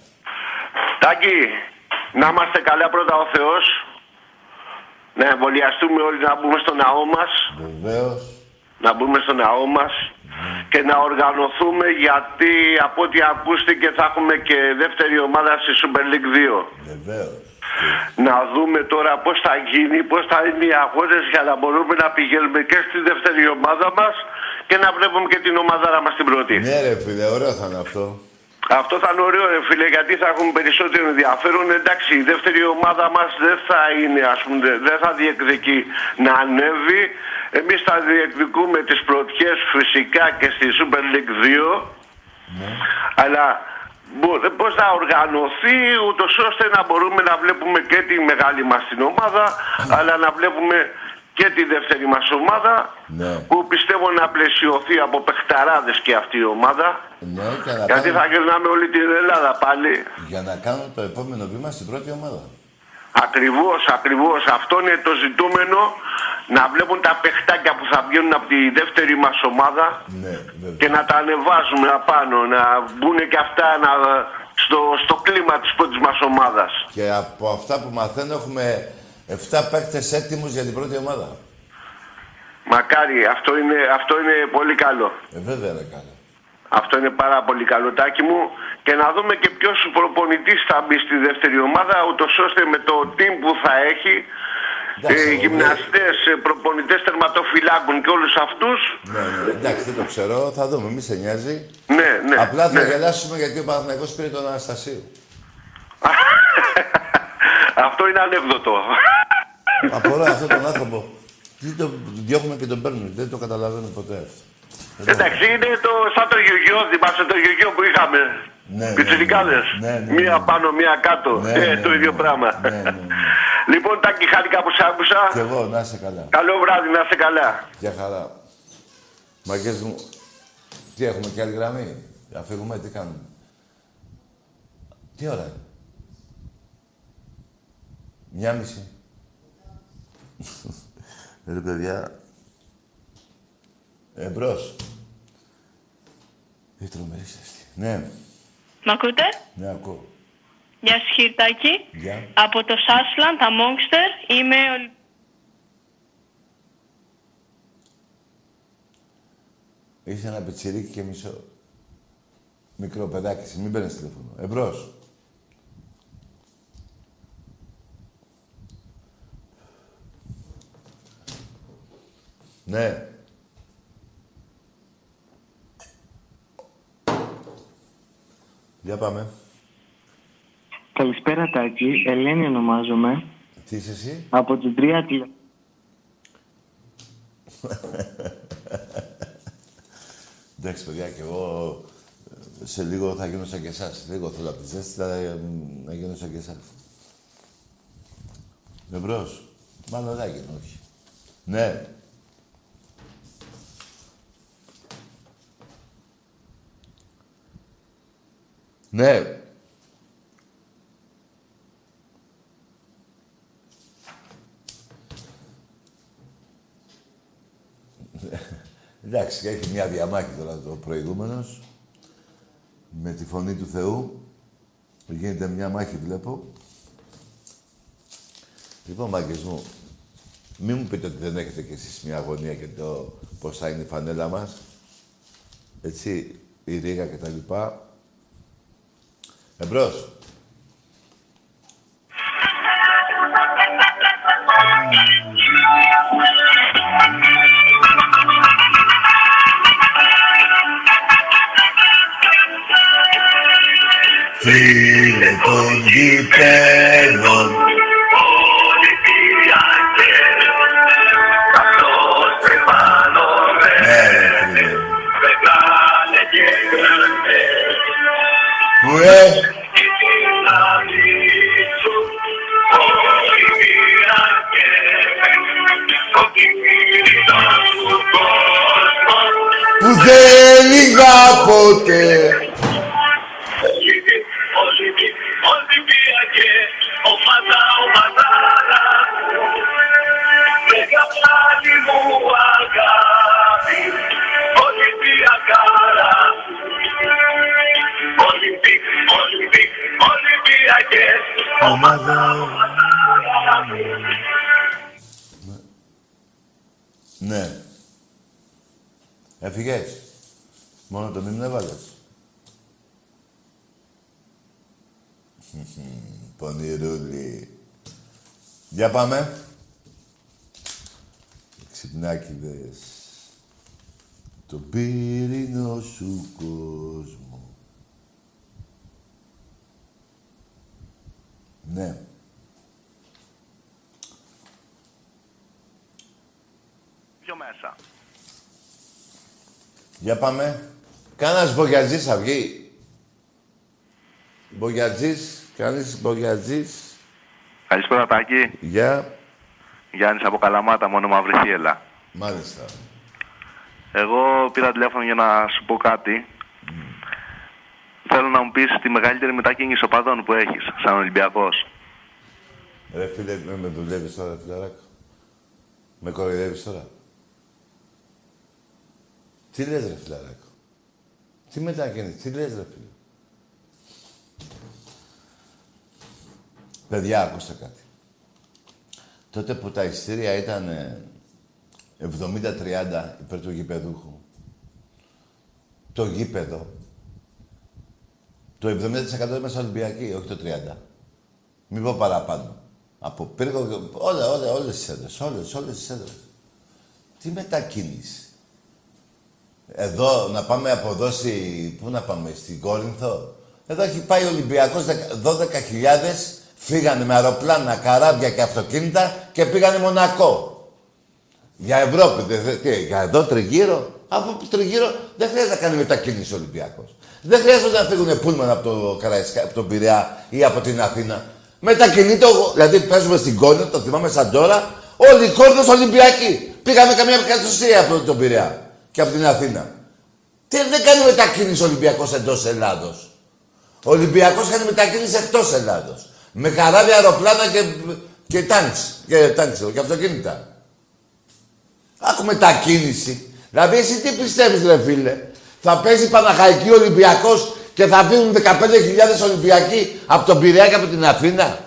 Τάκη, να είμαστε καλά πρώτα ο Θεός. Να εμβολιαστούμε όλοι να μπούμε στο ναό μας. Βεβαίως. Να μπούμε στο ναό μας. Και να οργανωθούμε γιατί από ό,τι ακούστηκε θα έχουμε και δεύτερη ομάδα στη Super League 2. Βεβαίως. Να δούμε τώρα πώς θα γίνει, πώς θα είναι οι αγώνες για να μπορούμε να πηγαίνουμε και στη δεύτερη ομάδα μας και να βλέπουμε και την ομάδα μας στην πρώτη. Ναι ρε φίλε, ωραίο θα είναι αυτό. Αυτό θα είναι ωραίο, ρε φίλε, γιατί θα έχουμε περισσότερο ενδιαφέρον. Εντάξει, η δεύτερη ομάδα μας δεν θα είναι, ας πούμε, δεν θα διεκδικεί να ανέβει. Εμείς θα διεκδικούμε τις πρωτιές φυσικά και στη Super League 2. Αλλά πώς θα οργανωθεί ούτως ώστε να μπορούμε να βλέπουμε και τη μεγάλη μας την ομάδα, αλλά να βλέπουμε και τη δεύτερη μας ομάδα Ναι. που πιστεύω να πλαισιωθεί από παιχταράδες και αυτή η ομάδα Ναι, και να γιατί θα κάνουν, γυρνάμε όλη την Ελλάδα πάλι. για να κάνουν το επόμενο βήμα στην πρώτη ομάδα. Ακριβώς, ακριβώς. Αυτό είναι το ζητούμενο. Να βλέπουν τα παιχτάκια που θα βγαίνουν από τη δεύτερη μας ομάδα Ναι, βέβαια. και να τα ανεβάζουμε απάνω. Να μπουν και αυτά να, στο, στο κλίμα της πρώτης μας ομάδας. Και από αυτά που μαθαίνω έχουμε 7 παίκτες έτοιμους για την πρώτη ομάδα. Μακάρι, αυτό είναι, αυτό είναι πολύ καλό. Ε, βέβαια ρε καλά. Αυτό είναι πάρα πολύ καλό τάκι μου. Και να δούμε και ποιος προπονητής θα μπει στη δεύτερη ομάδα, ούτως ώστε με το team που θα έχει, Εντάξει, ε, εγώ γυμναστές, ε, προπονητές τερματοφυλάκων και όλους αυτούς. Ναι, ναι, εντάξει, δεν το ξέρω. Θα δούμε, μη σε νοιάζει. Ναι, ναι. Απλά θα ναι. γελάσουμε γιατί ο Παναθηναϊκός πήρε τον Αναστασίου. Αυτό είναι ανέκδοτο. Απορώ αυτόν τον άνθρωπο. Τι το διώχνουμε και τον παίρνουμε. Δεν το καταλαβαίνω ποτέ αυτό. Εντάξει, είναι το, σαν το γιογιό, θυμάσαι το γιογιό που είχαμε. Ναι, Πιτσιρικάδες. ναι, ναι, ναι, μία ναι. πάνω, μία κάτω. Ναι, ε, ναι, το ναι, ίδιο ναι. πράγμα. Ναι, ναι, ναι. Λοιπόν, Τάκη, χάρηκα που σ' άκουσα. Κι εγώ, να είσαι καλά. Καλό βράδυ, να είστε καλά. Γεια χαρά. Μαγκές μου, τι έχουμε και άλλη γραμμή; Θα φύγουμε, τι κάνουμε; Τι ώρα είναι; Μια μισή. Ρε παιδιά. Εμπρός. Η τρομερή ζέστη. Ναι, Μ' ακούτε; ναι, ακούω. Γεια σας Χιρτάκη. Γεια. Από το Σάσλαν, τα Monster. Είμαι ο... Είσαι ένα πιτσιρίκι και μισό. Μικρό παιδάκι, εσύ, μην παίρνεις τηλέφωνο. Εμπρός. Ναι. Για πάμε. Καλησπέρα Τάκη, Ελένη ονομάζομαι. Τι είσαι εσύ; Από την τρία τηλε... Εντάξει, παιδιά, και εγώ ε, σε λίγο θα γίνω σαν και εσάς. Λίγο θέλω από τη ζέστη, θα ε, να γίνω σαν και εσάς. Εμπρός. Μάλλον δεν έγινε, όχι. Ναι. Ναι. Εντάξει, και έχει μια διαμάχη τώρα το προηγούμενος. Με τη φωνή του Θεού. Γίνεται μια μάχη, βλέπω. Λοιπόν, μάγκες μου, μην μου πείτε ότι δεν έχετε κι εσείς μια αγωνία για το πώς θα είναι η φανέλα μας. Έτσι, η ρίγα και τα λοιπά. Εμπρός. Φίλε των γηπέδων Ολυμπιακές ναι, που ε, που δεν λίγα ποτέ. Ομάδα. Ναι. Έφυγες. Μόνο το μήνυμα έβαλες. Πονηρούλη. Για πάμε. Ξυπνάκιδες. Το πύρινο σου κόσμο. Ναι. Πιο μέσα. Για πάμε. Κάνας μπογιατζής θα βγει. Μπογιατζής. Κάνεις μπογιατζής. Καλησπέρα Τάκη. Γεια. Γιάννης από Καλαμάτα, μόνο μαύρη θύελα. Μάλιστα. Εγώ πήρα τηλέφωνο για να σου πω κάτι. Θέλω να μου πεις τη μεγαλύτερη μετακίνηση οπαδών που έχεις, σαν Ολυμπιακός. Ρε φίλε, με, με δουλεύεις τώρα, φιλαράκο. Με κοροϊδεύεις τώρα. Τι λες, ρε φιλαράκο. Τι μετακίνηση, τι λες, ρε φίλε. Παιδιά, ακούστε κάτι. Τότε που τα ειστήρια ήταν ε, 70-30 υπέρ του γηπεδούχου, το γήπεδο, το 70% είμαστε Ολυμπιακοί, όχι το 30%. Μην πω παραπάνω. Από πύργο, όλα, όλα, όλες τις έδρες, όλες, όλες τις έδρες. Τι μετακίνηση. Εδώ, να πάμε από εδώ στη... Πού να πάμε, στην Κόρινθο; Εδώ έχει πάει ο Ολυμπιακός 12.000 φύγανε με αεροπλάνα, καράβια και αυτοκίνητα και πήγανε Μονακό. Για Ευρώπη, δεν θε- τι, για εδώ τριγύρω; Αφού τριγύρω δεν χρειάζεται να κάνει μετακίνηση ο Ολυμπιακός. Δεν χρειάζεται να φύγουν πούλμαν από το, Καραϊσκά, από τον Πειραιά ή από την Αθήνα. Μετακινείται, ο- δηλαδή παίζουμε στην Κόρινθο, το θυμάμαι σαν τώρα, όλοι οι Κόρινθος Ολυμπιακοί. Πήγαμε καμία κατοστία από τον Πειραιά και από την Αθήνα. Τι δεν κάνει μετακίνηση ο Ολυμπιακός εντός Ελλάδος; Ο Ολυμπιακός κάνει μετακίνηση εκτός Ελλάδος. Με καράβια, αεροπλάνα και, και τάγκς. Και τάγκς, και αυτοκίνητα. Άκου μετακίνηση. Δηλαδή εσύ τι πιστεύεις ρε φίλε; Θα παίζει Παναχαϊκή Ολυμπιακός και θα φύγουν 15.000 Ολυμπιακοί από τον Πειραιά και από την Αθήνα.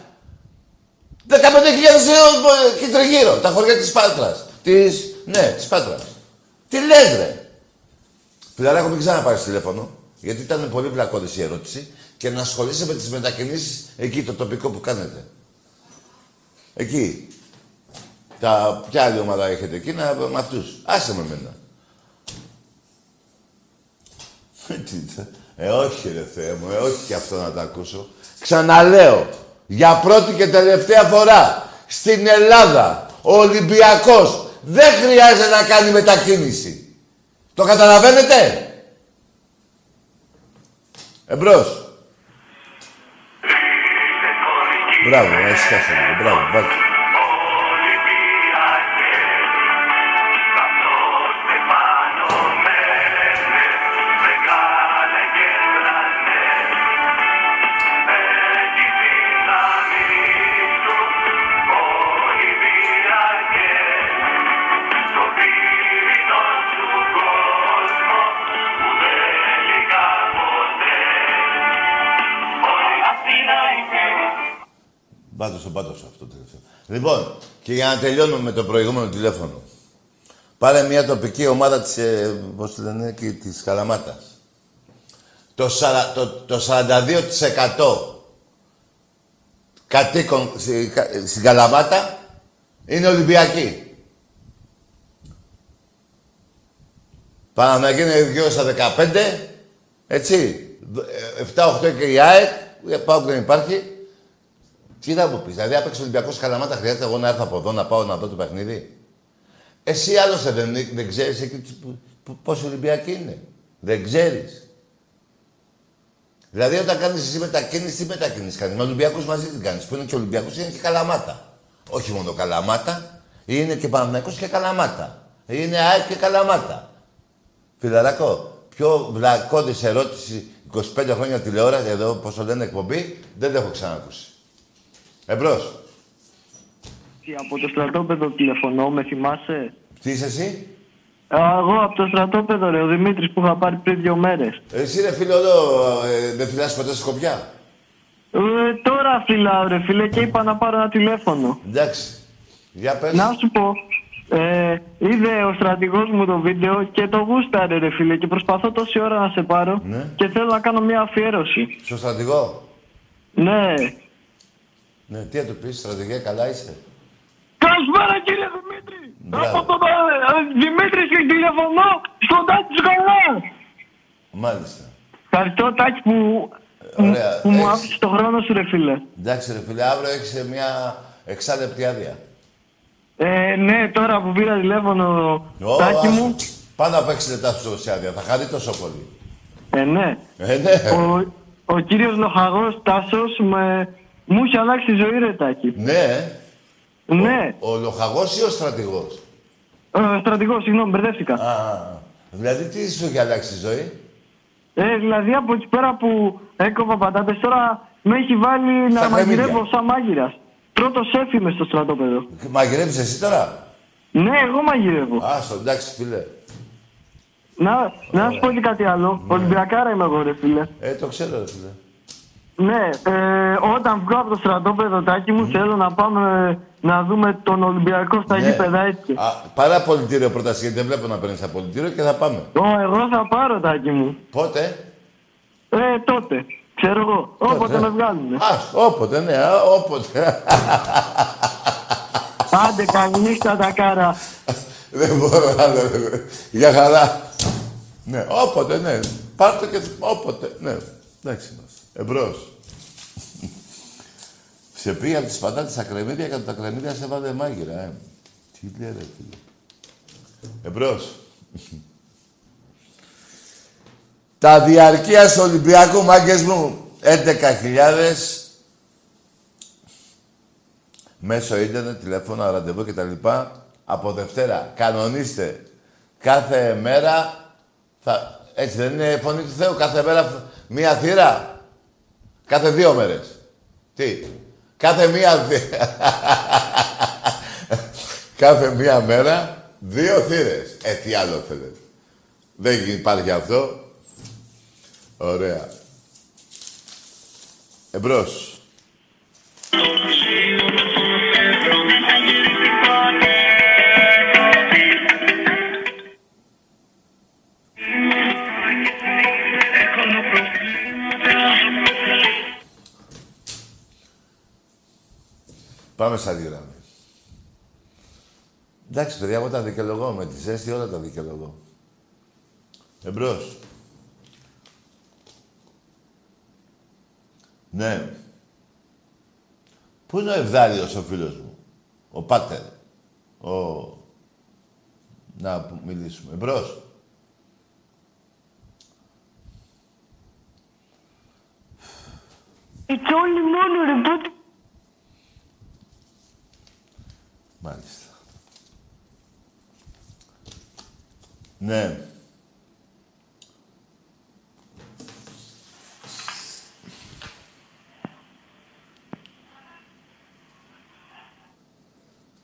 15.000 ευρώ εκεί τριγύρω. Τα χωριά της Πάτρας. Της, ναι, της Πάτρας. Τι λες ρε. Φιλαράκο, μην ξαναπάρεις τηλέφωνο. Γιατί ήταν πολύ βλακώδης η ερώτηση και να ασχολείσαι με τις μετακινήσεις εκεί, το τοπικό που κάνετε. Εκεί. Τα, ποια άλλη ομάδα έχετε εκεί, να, με αυτούς. Άσε με μένα. Τι τε- ε, όχι ρε Θεέ μου, ε, όχι και αυτό να το ακούσω. Ξαναλέω, για πρώτη και τελευταία φορά, στην Ελλάδα, ο Ολυμπιακός δεν χρειάζεται να κάνει μετακίνηση. Το καταλαβαίνετε. Εμπρός. Μπράβο, εσύ χάσε λίγο. Μπράβο, βάζω. Λοιπόν, και για να τελειώνουμε με το προηγούμενο τηλέφωνο. Πάρε μια τοπική ομάδα της, ε, πώς τη λένε, εκεί, της Καλαμάτας. Το, σαρα- το, το 42% κατοίκων στη- κα- στην Καλαμάτα είναι Ολυμπιακοί. Παναθηναϊκή είναι γύρω στα 15, έτσι. 7-8 και η ΑΕΚ, ε, πάω δεν υπάρχει. Τι να μου πεις, δηλαδή άπαιξε ο Ολυμπιακός Καλαμάτα, χρειάζεται εγώ να έρθω από εδώ να πάω να δω το παιχνίδι. Εσύ άλλωστε δεν, δεν ξέρεις εκεί τι- που- που- πόσοι Ολυμπιακοί είναι. Δεν ξέρεις. Δηλαδή όταν κάνεις εσύ μετακίνηση, τι μετακίνηση κάνεις; Με Ολυμπιακούς μαζί την κάνεις. Που είναι και Ολυμπιακό, είναι και Καλαμάτα. Όχι μόνο Καλαμάτα, είναι και Παναθηναϊκός και Καλαμάτα. Είναι ΑΕΚ και Καλαμάτα. Φιλαράκο, πιο βλακώδης ερώτηση 25 χρόνια τηλεόραση, εδώ πώς το λένε εκπομπή, δεν την έχω ξανακούσει. Εμπρός. Από το στρατόπεδο τηλεφωνώ, με θυμάσαι; Τι είσαι εσύ; Α, Εγώ από το στρατόπεδο, ρε, ο Δημήτρης που είχα πάρει πριν δύο μέρες. Εσύ ρε φίλο εδώ, ε, δεν φυλάς ποτέ σκοπιά; Ε, τώρα φυλάω, ρε φίλε, και είπα να πάρω ένα τηλέφωνο. Εντάξει. Για πες. Να σου πω, ε, είδε ο στρατηγός μου το βίντεο και το γούσταρε, ρε φίλε, και προσπαθώ τόση ώρα να σε πάρω Ναι. και θέλω να κάνω μια αφιέρωση. Στο στρατηγό; Ναι. Ναι, τι θα του πεις, στρατηγέ, καλά είσαι; Καλησπέρα κύριε Δημήτρη. Μπράβο. Από τον ε, Δημήτρη και τηλεφωνώ στον Τάκη Σκολά. Μάλιστα. Ευχαριστώ Τάκη που, Ωραία. που μου Έχεις- άφησες το χρόνο σου ρε φίλε. Εντάξει ρε φίλε, αύριο έχεις μια εξάλεπτη άδεια. Ε, ναι, τώρα που πήρα τηλέφωνο Ω, Τάκη άσου. μου. Πάνω από 6 λεπτά σου σε άδεια. Θα χαρεί τόσο πολύ. Ε, ναι. Ε, ναι. Ο, ο κύριος Λοχαγός Τάσος με, μου είχε αλλάξει τη ζωή ρε Τάκη. Ναι. Ναι. Ο λοχαγός ή ο στρατηγός; Ε, στρατηγός, συγγνώμη, μπερδεύτηκα. Α, δηλαδή τι σου έχει αλλάξει τη ζωή; Ε, δηλαδή από εκεί πέρα που έκοβα πατάτες, τώρα με έχει βάλει να κρεμμύδια. μαγειρεύω σαν μάγειρας. Πρώτος σεφ είμαι στο στρατόπεδο. Μαγειρεύεις εσύ τώρα; Ναι, εγώ μαγειρεύω. Άστο, εντάξει φίλε. Να, να σου πω και κάτι άλλο. Ολυμπιακάρα είμαι εγώ, ρε φίλε. Ε, το ξέρω ρε φίλε. Ναι, ε, όταν βγω από το στρατόπεδο, τάκι μου, θέλω να πάμε να δούμε τον Ολυμπιακό στα Ναι. γήπεδα έτσι. Α, πάρε απολυτήριο πρώτα γιατί δεν βλέπω να παίρνεις απολυτήριο και θα πάμε. Ω, εγώ θα πάρω, τάκι μου. Πότε; Ε, τότε. Ξέρω εγώ. Όποτε ε. με βγάλουν. Α, όποτε, ναι, α, όποτε. Άντε, καληνύχτα τα κάρα. δεν μπορώ άλλο. ρε. Για χαρά. Ναι, όποτε, ναι. Πάρτε και όποτε. Ναι, εντάξει μας. Εμπρός. Σε πήγε από τις πατάτες στα κρεμμύδια και από τα κρεμμύδια σε βάλε μάγειρα, ε. Τι λέει ρε φίλε. Εμπρός. Τα διαρκείας Ολυμπιακού, μάγκες μου, 11.000 μέσω ίντερνετ, τηλέφωνα, ραντεβού κτλ. Από Δευτέρα. Κανονίστε. Κάθε μέρα θα... Έτσι δεν είναι φωνή του Θεού. Κάθε μέρα φ- μία θύρα. Κάθε δύο μέρες. Τι; Κάθε μία... θύ- Κάθε μία μέρα δύο θύρες. Ε, τι άλλο θέλετε. Δεν υπάρχει αυτό. Ωραία. Εμπρός. Πάμε σαν τη γραμμή. Εντάξει, παιδιά, εγώ τα δικαιολογώ. Με τη ζέστη όλα τα δικαιολογώ. Εμπρός. Ναι. Πού είναι ο Ευδάλιος ο φίλος μου; Ο Πάτερ. Ο... Να που- μιλήσουμε. Εμπρός. It's only μόνο ρε πότε. Μάλιστα. Ναι.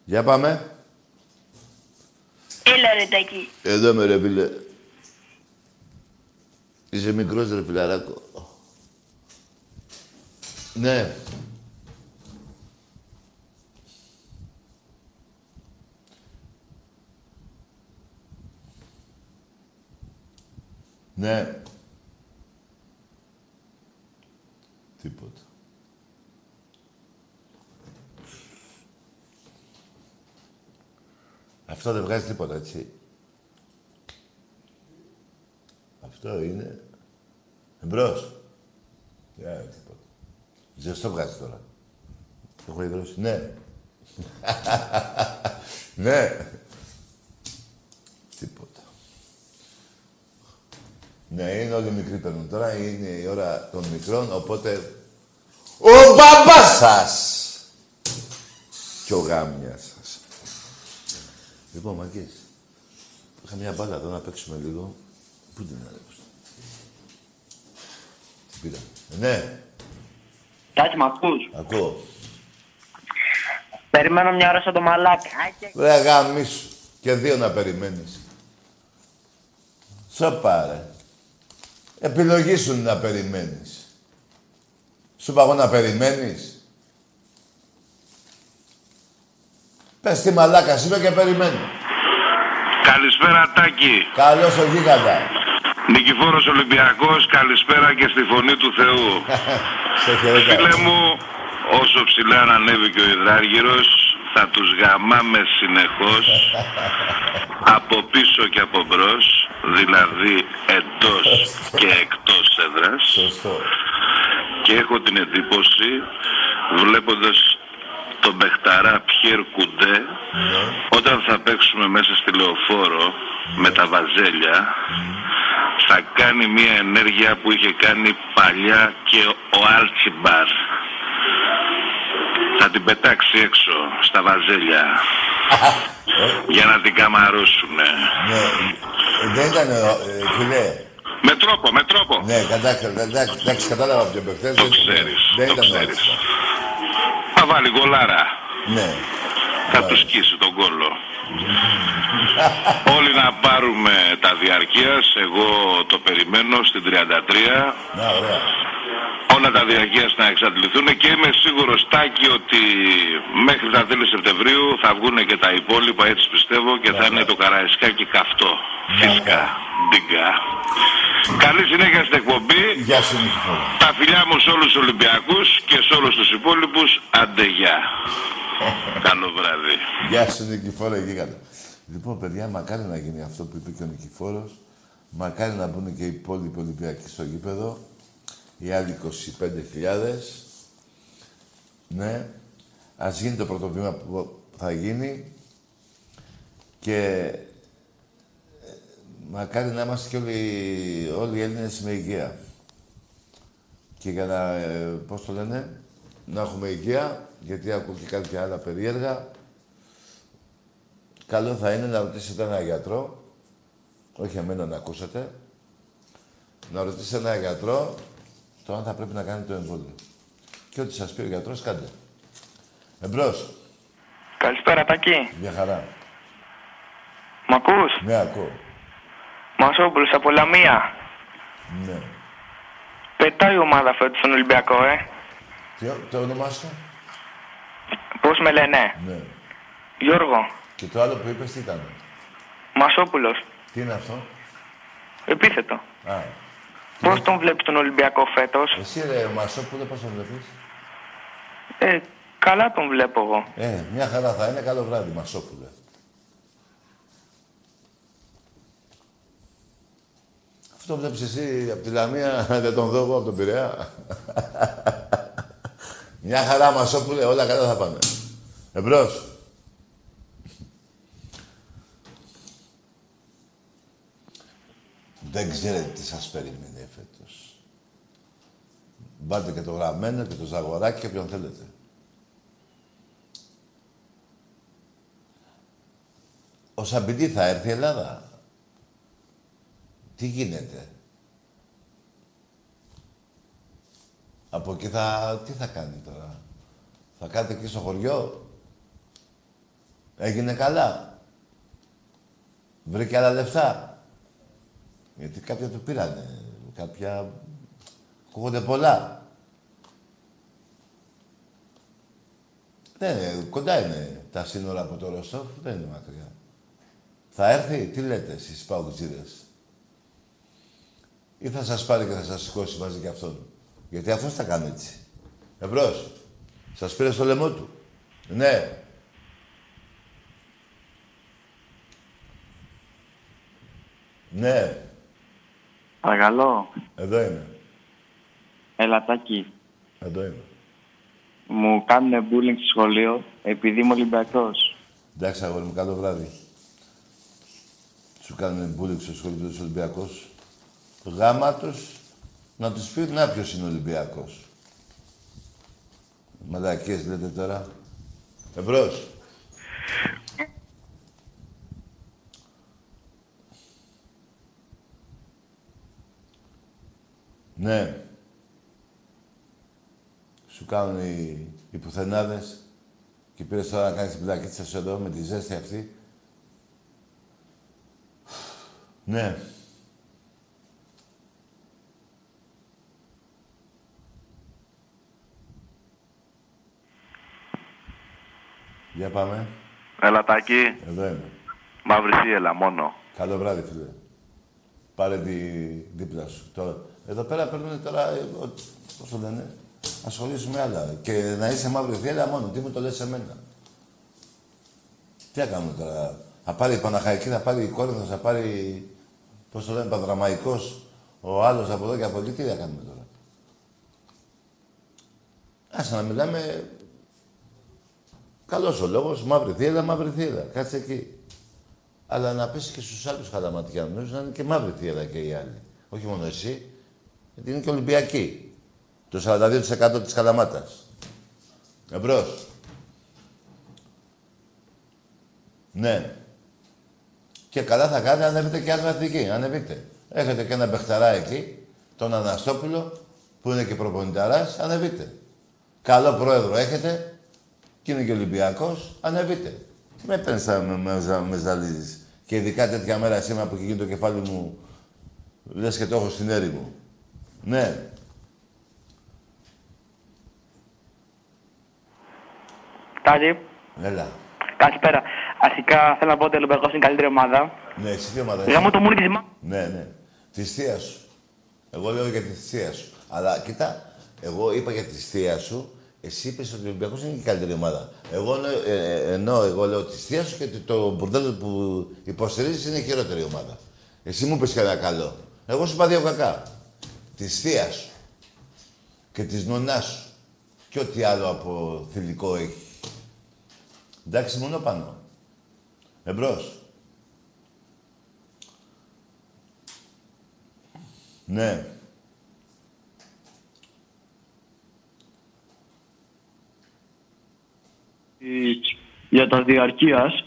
Για πάμε. Έλα ρε Τάκη. Εδώ με ρε φίλε. Είσαι μικρός ρε φιλαράκο. Ναι. Ναι. Τίποτα. Αυτό δεν βγάζει τίποτα, έτσι. Αυτό είναι. Εμπρός. Ε, τίποτα. Ζεστό βγάζει τώρα. Έχω υδρώσει. Ναι. ναι. Τίποτα. Ναι, είναι όλοι μικροί παίρνουν τώρα. Είναι η ώρα των μικρών, οπότε... Ο μπαμπάς σας! Και ο γάμιας σας. Λοιπόν, μαγκές. Είχα μια μπάλα εδώ να παίξουμε λίγο. Πού την έδωσα. Τι πήρα. Ναι, Τάκη, μ' ακούς; ακούω. Περιμένω μια ώρα σαν το μαλάκα. Ρε γαμίσου. Και δύο να περιμένεις. Σοπα, ρε. Επιλογής σου είναι να περιμένεις. Σου είπα εγώ να περιμένεις. Πες τι μαλάκα είμαι και περιμένω. Καλησπέρα Τάκη. Καλώς ο γίγαντα. Νικηφόρος Ολυμπιακός, καλησπέρα και στη φωνή του Θεού. Σε χαιρετάω. Φίλε μου, όσο ψηλά να ανέβει και ο υδράργυρος, θα τους γαμάμε συνεχώς από πίσω και από μπρος, δηλαδή εντός και εκτός έδρας. Και έχω την εντύπωση, βλέποντας τον Μπεχταρά Πιέρ Κουντέ, όταν θα παίξουμε μέσα στη λεωφόρο με τα βαζέλια, θα κάνει μια ενέργεια που είχε κάνει παλιά και ο Άλτσιμπαρ. Θα την πετάξει έξω στα βαζέλια για να την καμαρώσουνε. Ναι, δεν ήταν, ε, φίλε. Με τρόπο, με τρόπο. Ναι, κατά- εντάξει, εντάξει, κατάλαβα ποιο παιχτές. Το ξέρεις, Δεν το ήταν ο ξέρεις. Άλτσιμπαρ. Θα βάλει γκολάρα. Ναι. Θα τους σκίσει τον κώλο. Όλοι να πάρουμε τα διαρκείας. Εγώ το περιμένω στην 33. Να, ωραία. Όλα τα διαρκείας να εξαντληθούν και είμαι σίγουρος Τάκη ότι μέχρι τα τέλη Σεπτεμβρίου θα βγουν και τα υπόλοιπα έτσι πιστεύω και θα είναι το Καραϊσκάκι καυτό. Φυσικά. Ντίγκα. Καλή συνέχεια στην εκπομπή. Γεια σου Νικηφόρα. Τα φιλιά μου σε όλους τους Ολυμπιακούς και σε όλους τους υπόλοιπους. Άντε γεια. Καλό βράδυ. Γεια σου Νικηφόρα, γίγαντα. Λοιπόν, παιδιά, μακάρι να γίνει αυτό που είπε και ο Νικηφόρος. Μακάρι να μπουν και οι υπόλοιποι Ολυμπιακοί στο γήπεδο. Οι άλλοι 25.000. Ναι. Ας γίνει το πρώτο βήμα που θα γίνει. Και ε, μακάρι να είμαστε και όλοι, όλοι οι Έλληνες με υγεία. Και για να, ε, πώς το λένε, να έχουμε υγεία, γιατί ακούω και κάποια άλλα περίεργα. Καλό θα είναι να ρωτήσετε έναν γιατρό, όχι εμένα να ακούσετε, να ρωτήσετε έναν γιατρό το αν θα πρέπει να κάνετε το εμβόλιο. Και ό,τι σας πει ο γιατρός, κάντε. Εμπρός. Καλησπέρα, Τάκη. Μια χαρά. Μ' ακούς; Ναι, ακούω. Μασόπουλος από Λαμία. Ναι. Πετάει η ομάδα φέτος στον Ολυμπιακό, ε. Τι, το όνομά σου; Πώς με λένε; Ναι. Γιώργο. Και το άλλο που είπες τι ήταν; Μασόπουλος. Τι είναι αυτό; Επίθετο. Α. Πώς τον βλέπεις τον Ολυμπιακό φέτος; Εσύ ρε ο Μασόπουλο πώς τον βλέπεις; Ε, καλά τον βλέπω εγώ. Ε, μια χαρά θα είναι. Καλό βράδυ, Μασόπουλε. Αυτό βλέπεις εσύ από τη Λαμία, δεν τον δω εγώ από τον Πειραιά. μια χαρά, Μασόπουλε, όλα καλά θα πάνε. Εμπρός. Δεν ξέρετε τι σας περιμένει φέτος. Μπάτε και το γραμμένο και το ζαγοράκι και όποιον θέλετε. Ο Σαμπιντή θα έρθει η Ελλάδα. Τι γίνεται; Από εκεί θα... Τι θα κάνει τώρα; Θα κάτε εκεί στο χωριό; Έγινε καλά; Βρήκε άλλα λεφτά; Γιατί κάποια του πήρανε. Κάποια... Ακούγονται πολλά. Δεν είναι, κοντά είναι τα σύνορα από το Ροστόφ, δεν είναι μακριά. Θα έρθει, τι λέτε εσείς παγκοτζίδες. Ή θα σας πάρει και θα σας σηκώσει μαζί και αυτόν. Γιατί αυτός θα κάνει έτσι. Εμπρός. Σας πήρε στο λαιμό του. Ναι. Ναι. Παρακαλώ. Εδώ είμαι. Έλα, Τάκη. Εδώ είμαι. Μου κάνουν bullying στο σχολείο επειδή είμαι Ολυμπιακός. Εντάξει, αγόρι μου, καλό βράδυ. Σου κάνουν μπούλεξ στο σχολείο τους Ολυμπιακός. Γάμα τους, να τους πεις να ποιος είναι Ολυμπιακός. Μαλακίες λέτε τώρα. Εμπρός. Ναι. Σου κάνουν οι, οι πουθενάδες και πήρες τώρα να κάνεις την πλακίτσα σου εδώ με τη ζέστη αυτή. Ναι. Για πάμε. Ελατάκι. Εδώ είμαι. Μαύρη θύελα μόνο. Καλό βράδυ, φίλε. Πάρε τη δίπλα σου. Τώρα, εδώ πέρα παίρνουν τώρα, ε, ο- πώς το λένε, ασχολήσου με άλλα. Και να είσαι μαύρη θύελα μόνο. Τι μου το λες σε μένα. Τι θα κάνουμε τώρα. Θα πάρει η Παναχαϊκή, θα πάρει η Κόρινθος, θα πάρει, πώς το λένε, Παδραμαϊκός, ο άλλος από εδώ και από εκεί. Τι θα κάνουμε τώρα. Άσε να μιλάμε Καλός ο λόγος, μαύρη θύελα, μαύρη θύελα. Κάτσε εκεί. Αλλά να πέσει και στους άλλους χαλαματιανούς να είναι και μαύρη θύελα και οι άλλοι. Όχι μόνο εσύ, γιατί είναι και Ολυμπιακοί. Το 42% της Καλαμάτας. Εμπρός. Ναι. Και καλά θα κάνετε, ανέβετε και άλλη εθνική. Ανεβείτε. Έχετε και ένα παιχταρά εκεί, τον Αναστόπουλο, που είναι και προπονηταράς, ανεβείτε. Καλό πρόεδρο έχετε, και είναι και Ολυμπιακός, ανεβείτε. Τι με παίρνεις να με, με, με ζαλίζεις. Και ειδικά τέτοια μέρα σήμερα που έχει γίνει το κεφάλι μου, λες και το έχω στην έρημο. Ναι. Τάκη, Έλα. καλησπέρα. Αρχικά θέλω να πω ότι ο Ολυμπιακός είναι η καλύτερη ομάδα. Ναι, εσύ τι ομάδα είσαι; Γαμώ το μουνί της μα... Ναι, ναι. Της θεία σου. Εγώ λέω για της θεία σου. Αλλά κοίτα, εγώ είπα για της θεία σου, εσύ είπες ότι ο Ολυμπιακό είναι και η καλύτερη ομάδα. Εγώ λέω- ε, ε, ενώ εγώ λέω της θεία σου και ότι το μπουρδέλο που υποστηρίζεις είναι η χειρότερη ομάδα. Εσύ μου είπε κανένα καλό. Εγώ σου είπα δύο κακά. Της θεία σου και της νονάς σου. Και ό,τι άλλο από θηλυκό έχει. Εντάξει, μόνο πάνω. Εμπρός. Ναι. για τα διαρκείας.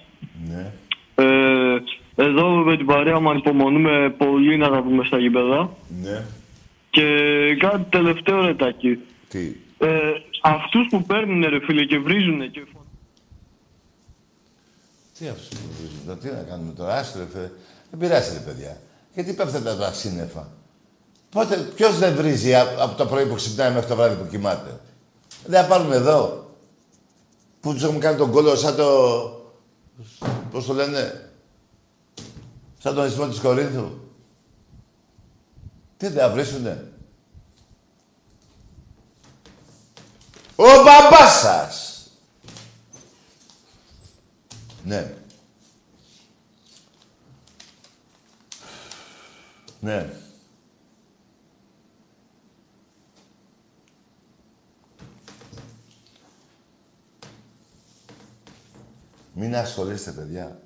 Ναι. Ε, εδώ με την παρέα μου ανυπομονούμε πολύ να τα πούμε στα γήπεδα. Ναι. Και κάτι τελευταίο ρετάκι. Τι; Ε, αυτούς που παίρνουν ρε φίλε και βρίζουν και Τι αυτούς που βρίζουν τώρα, τι να κάνουμε τώρα, άστο ρε φίλε. Δεν πειράζει ρε παιδιά. Γιατί πέφτετε τα σύννεφα. Πότε, ποιος δεν βρίζει α- από το πρωί που ξυπνάει μέχρι το βράδυ που κοιμάται. Δεν θα πάρουμε εδώ. Που τους έχουμε κάνει τον κόλλο σαν το... Πώς το λένε. Σαν τον ισμό της Κορίνθου. Τι δεν θα βρίσουνε. Ο μπαμπάς σας. Ναι. Ναι. Μην ασχολείστε, παιδιά.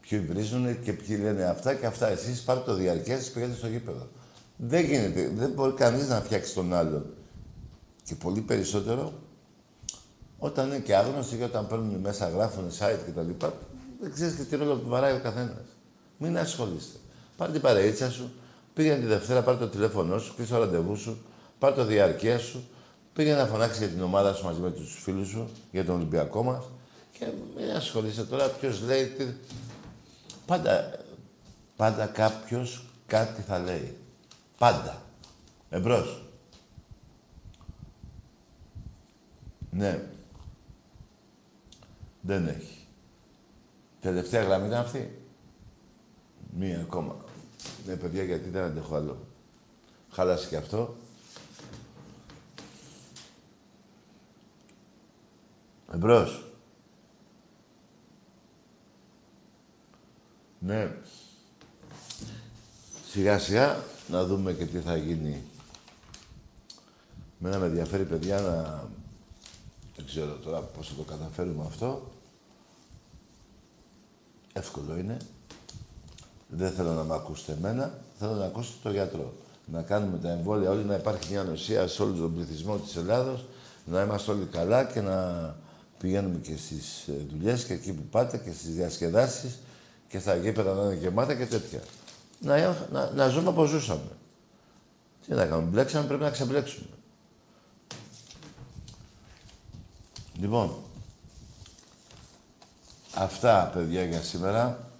Ποιοι βρίζουν και ποιοι λένε αυτά και αυτά. Εσείς πάρτε το διαρκές και πηγαίνετε στο γήπεδο. Δεν γίνεται. Δεν μπορεί κανείς να φτιάξει τον άλλον. Και πολύ περισσότερο όταν είναι και άγνωστοι και όταν παίρνουν μέσα, γράφουν site κτλ. Δεν ξέρεις και τι ρόλο του βαράει ο καθένας. Μην ασχολείστε. Πάρε την παρείτσα σου, πήγαινε τη Δευτέρα, πάρε το τηλέφωνό σου, κλείσει το ραντεβού σου, πάρε το διαρκεία σου, πήγαινε να φωνάξεις για την ομάδα σου μαζί με τους φίλους σου, για τον Ολυμπιακό μας. Και μην ασχολείστε τώρα ποιος λέει. Τι... Πάντα, πάντα κάποιος κάτι θα λέει. Πάντα. Εμπρός. Ναι. Δεν έχει. Τελευταία γραμμή ήταν αυτή. Μία ακόμα. Ναι, παιδιά, γιατί δεν αντέχω άλλο. Χάλασε και αυτό. Εμπρός. Ναι. Σιγά σιγά να δούμε και τι θα γίνει. Μένα με ενδιαφέρει, παιδιά, να Δεν ξέρω τώρα πώς θα το καταφέρουμε αυτό. Εύκολο είναι. Δεν θέλω να με ακούσετε εμένα, θέλω να ακούσετε τον γιατρό. Να κάνουμε τα εμβόλια όλοι, να υπάρχει μια νοσία σε όλο τον πληθυσμό της Ελλάδος, να είμαστε όλοι καλά και να πηγαίνουμε και στις ε, δουλειές και εκεί που πάτε και στις διασκεδάσεις και στα γήπεδα να είναι γεμάτα και τέτοια. Να, να, να ζούμε όπως ζούσαμε. Τι να κάνουμε, μπλέξαμε, πρέπει να ξεμπλέξουμε. Λοιπόν, αυτά παιδιά για σήμερα.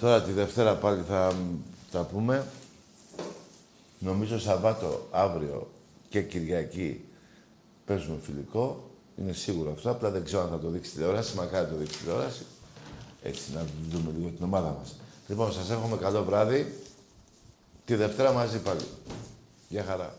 Τώρα τη Δευτέρα πάλι θα τα πούμε. Νομίζω Σαββάτο, αύριο και Κυριακή παίζουμε φιλικό. Είναι σίγουρο αυτό. Απλά δεν ξέρω αν θα το δείξει τηλεόραση. Μακάρι το δείξει τηλεόραση. Έτσι, να δούμε λίγο την ομάδα μας. Λοιπόν, σας εύχομαι καλό βράδυ. Τη Δευτέρα μαζί πάλι. Γεια χαρά.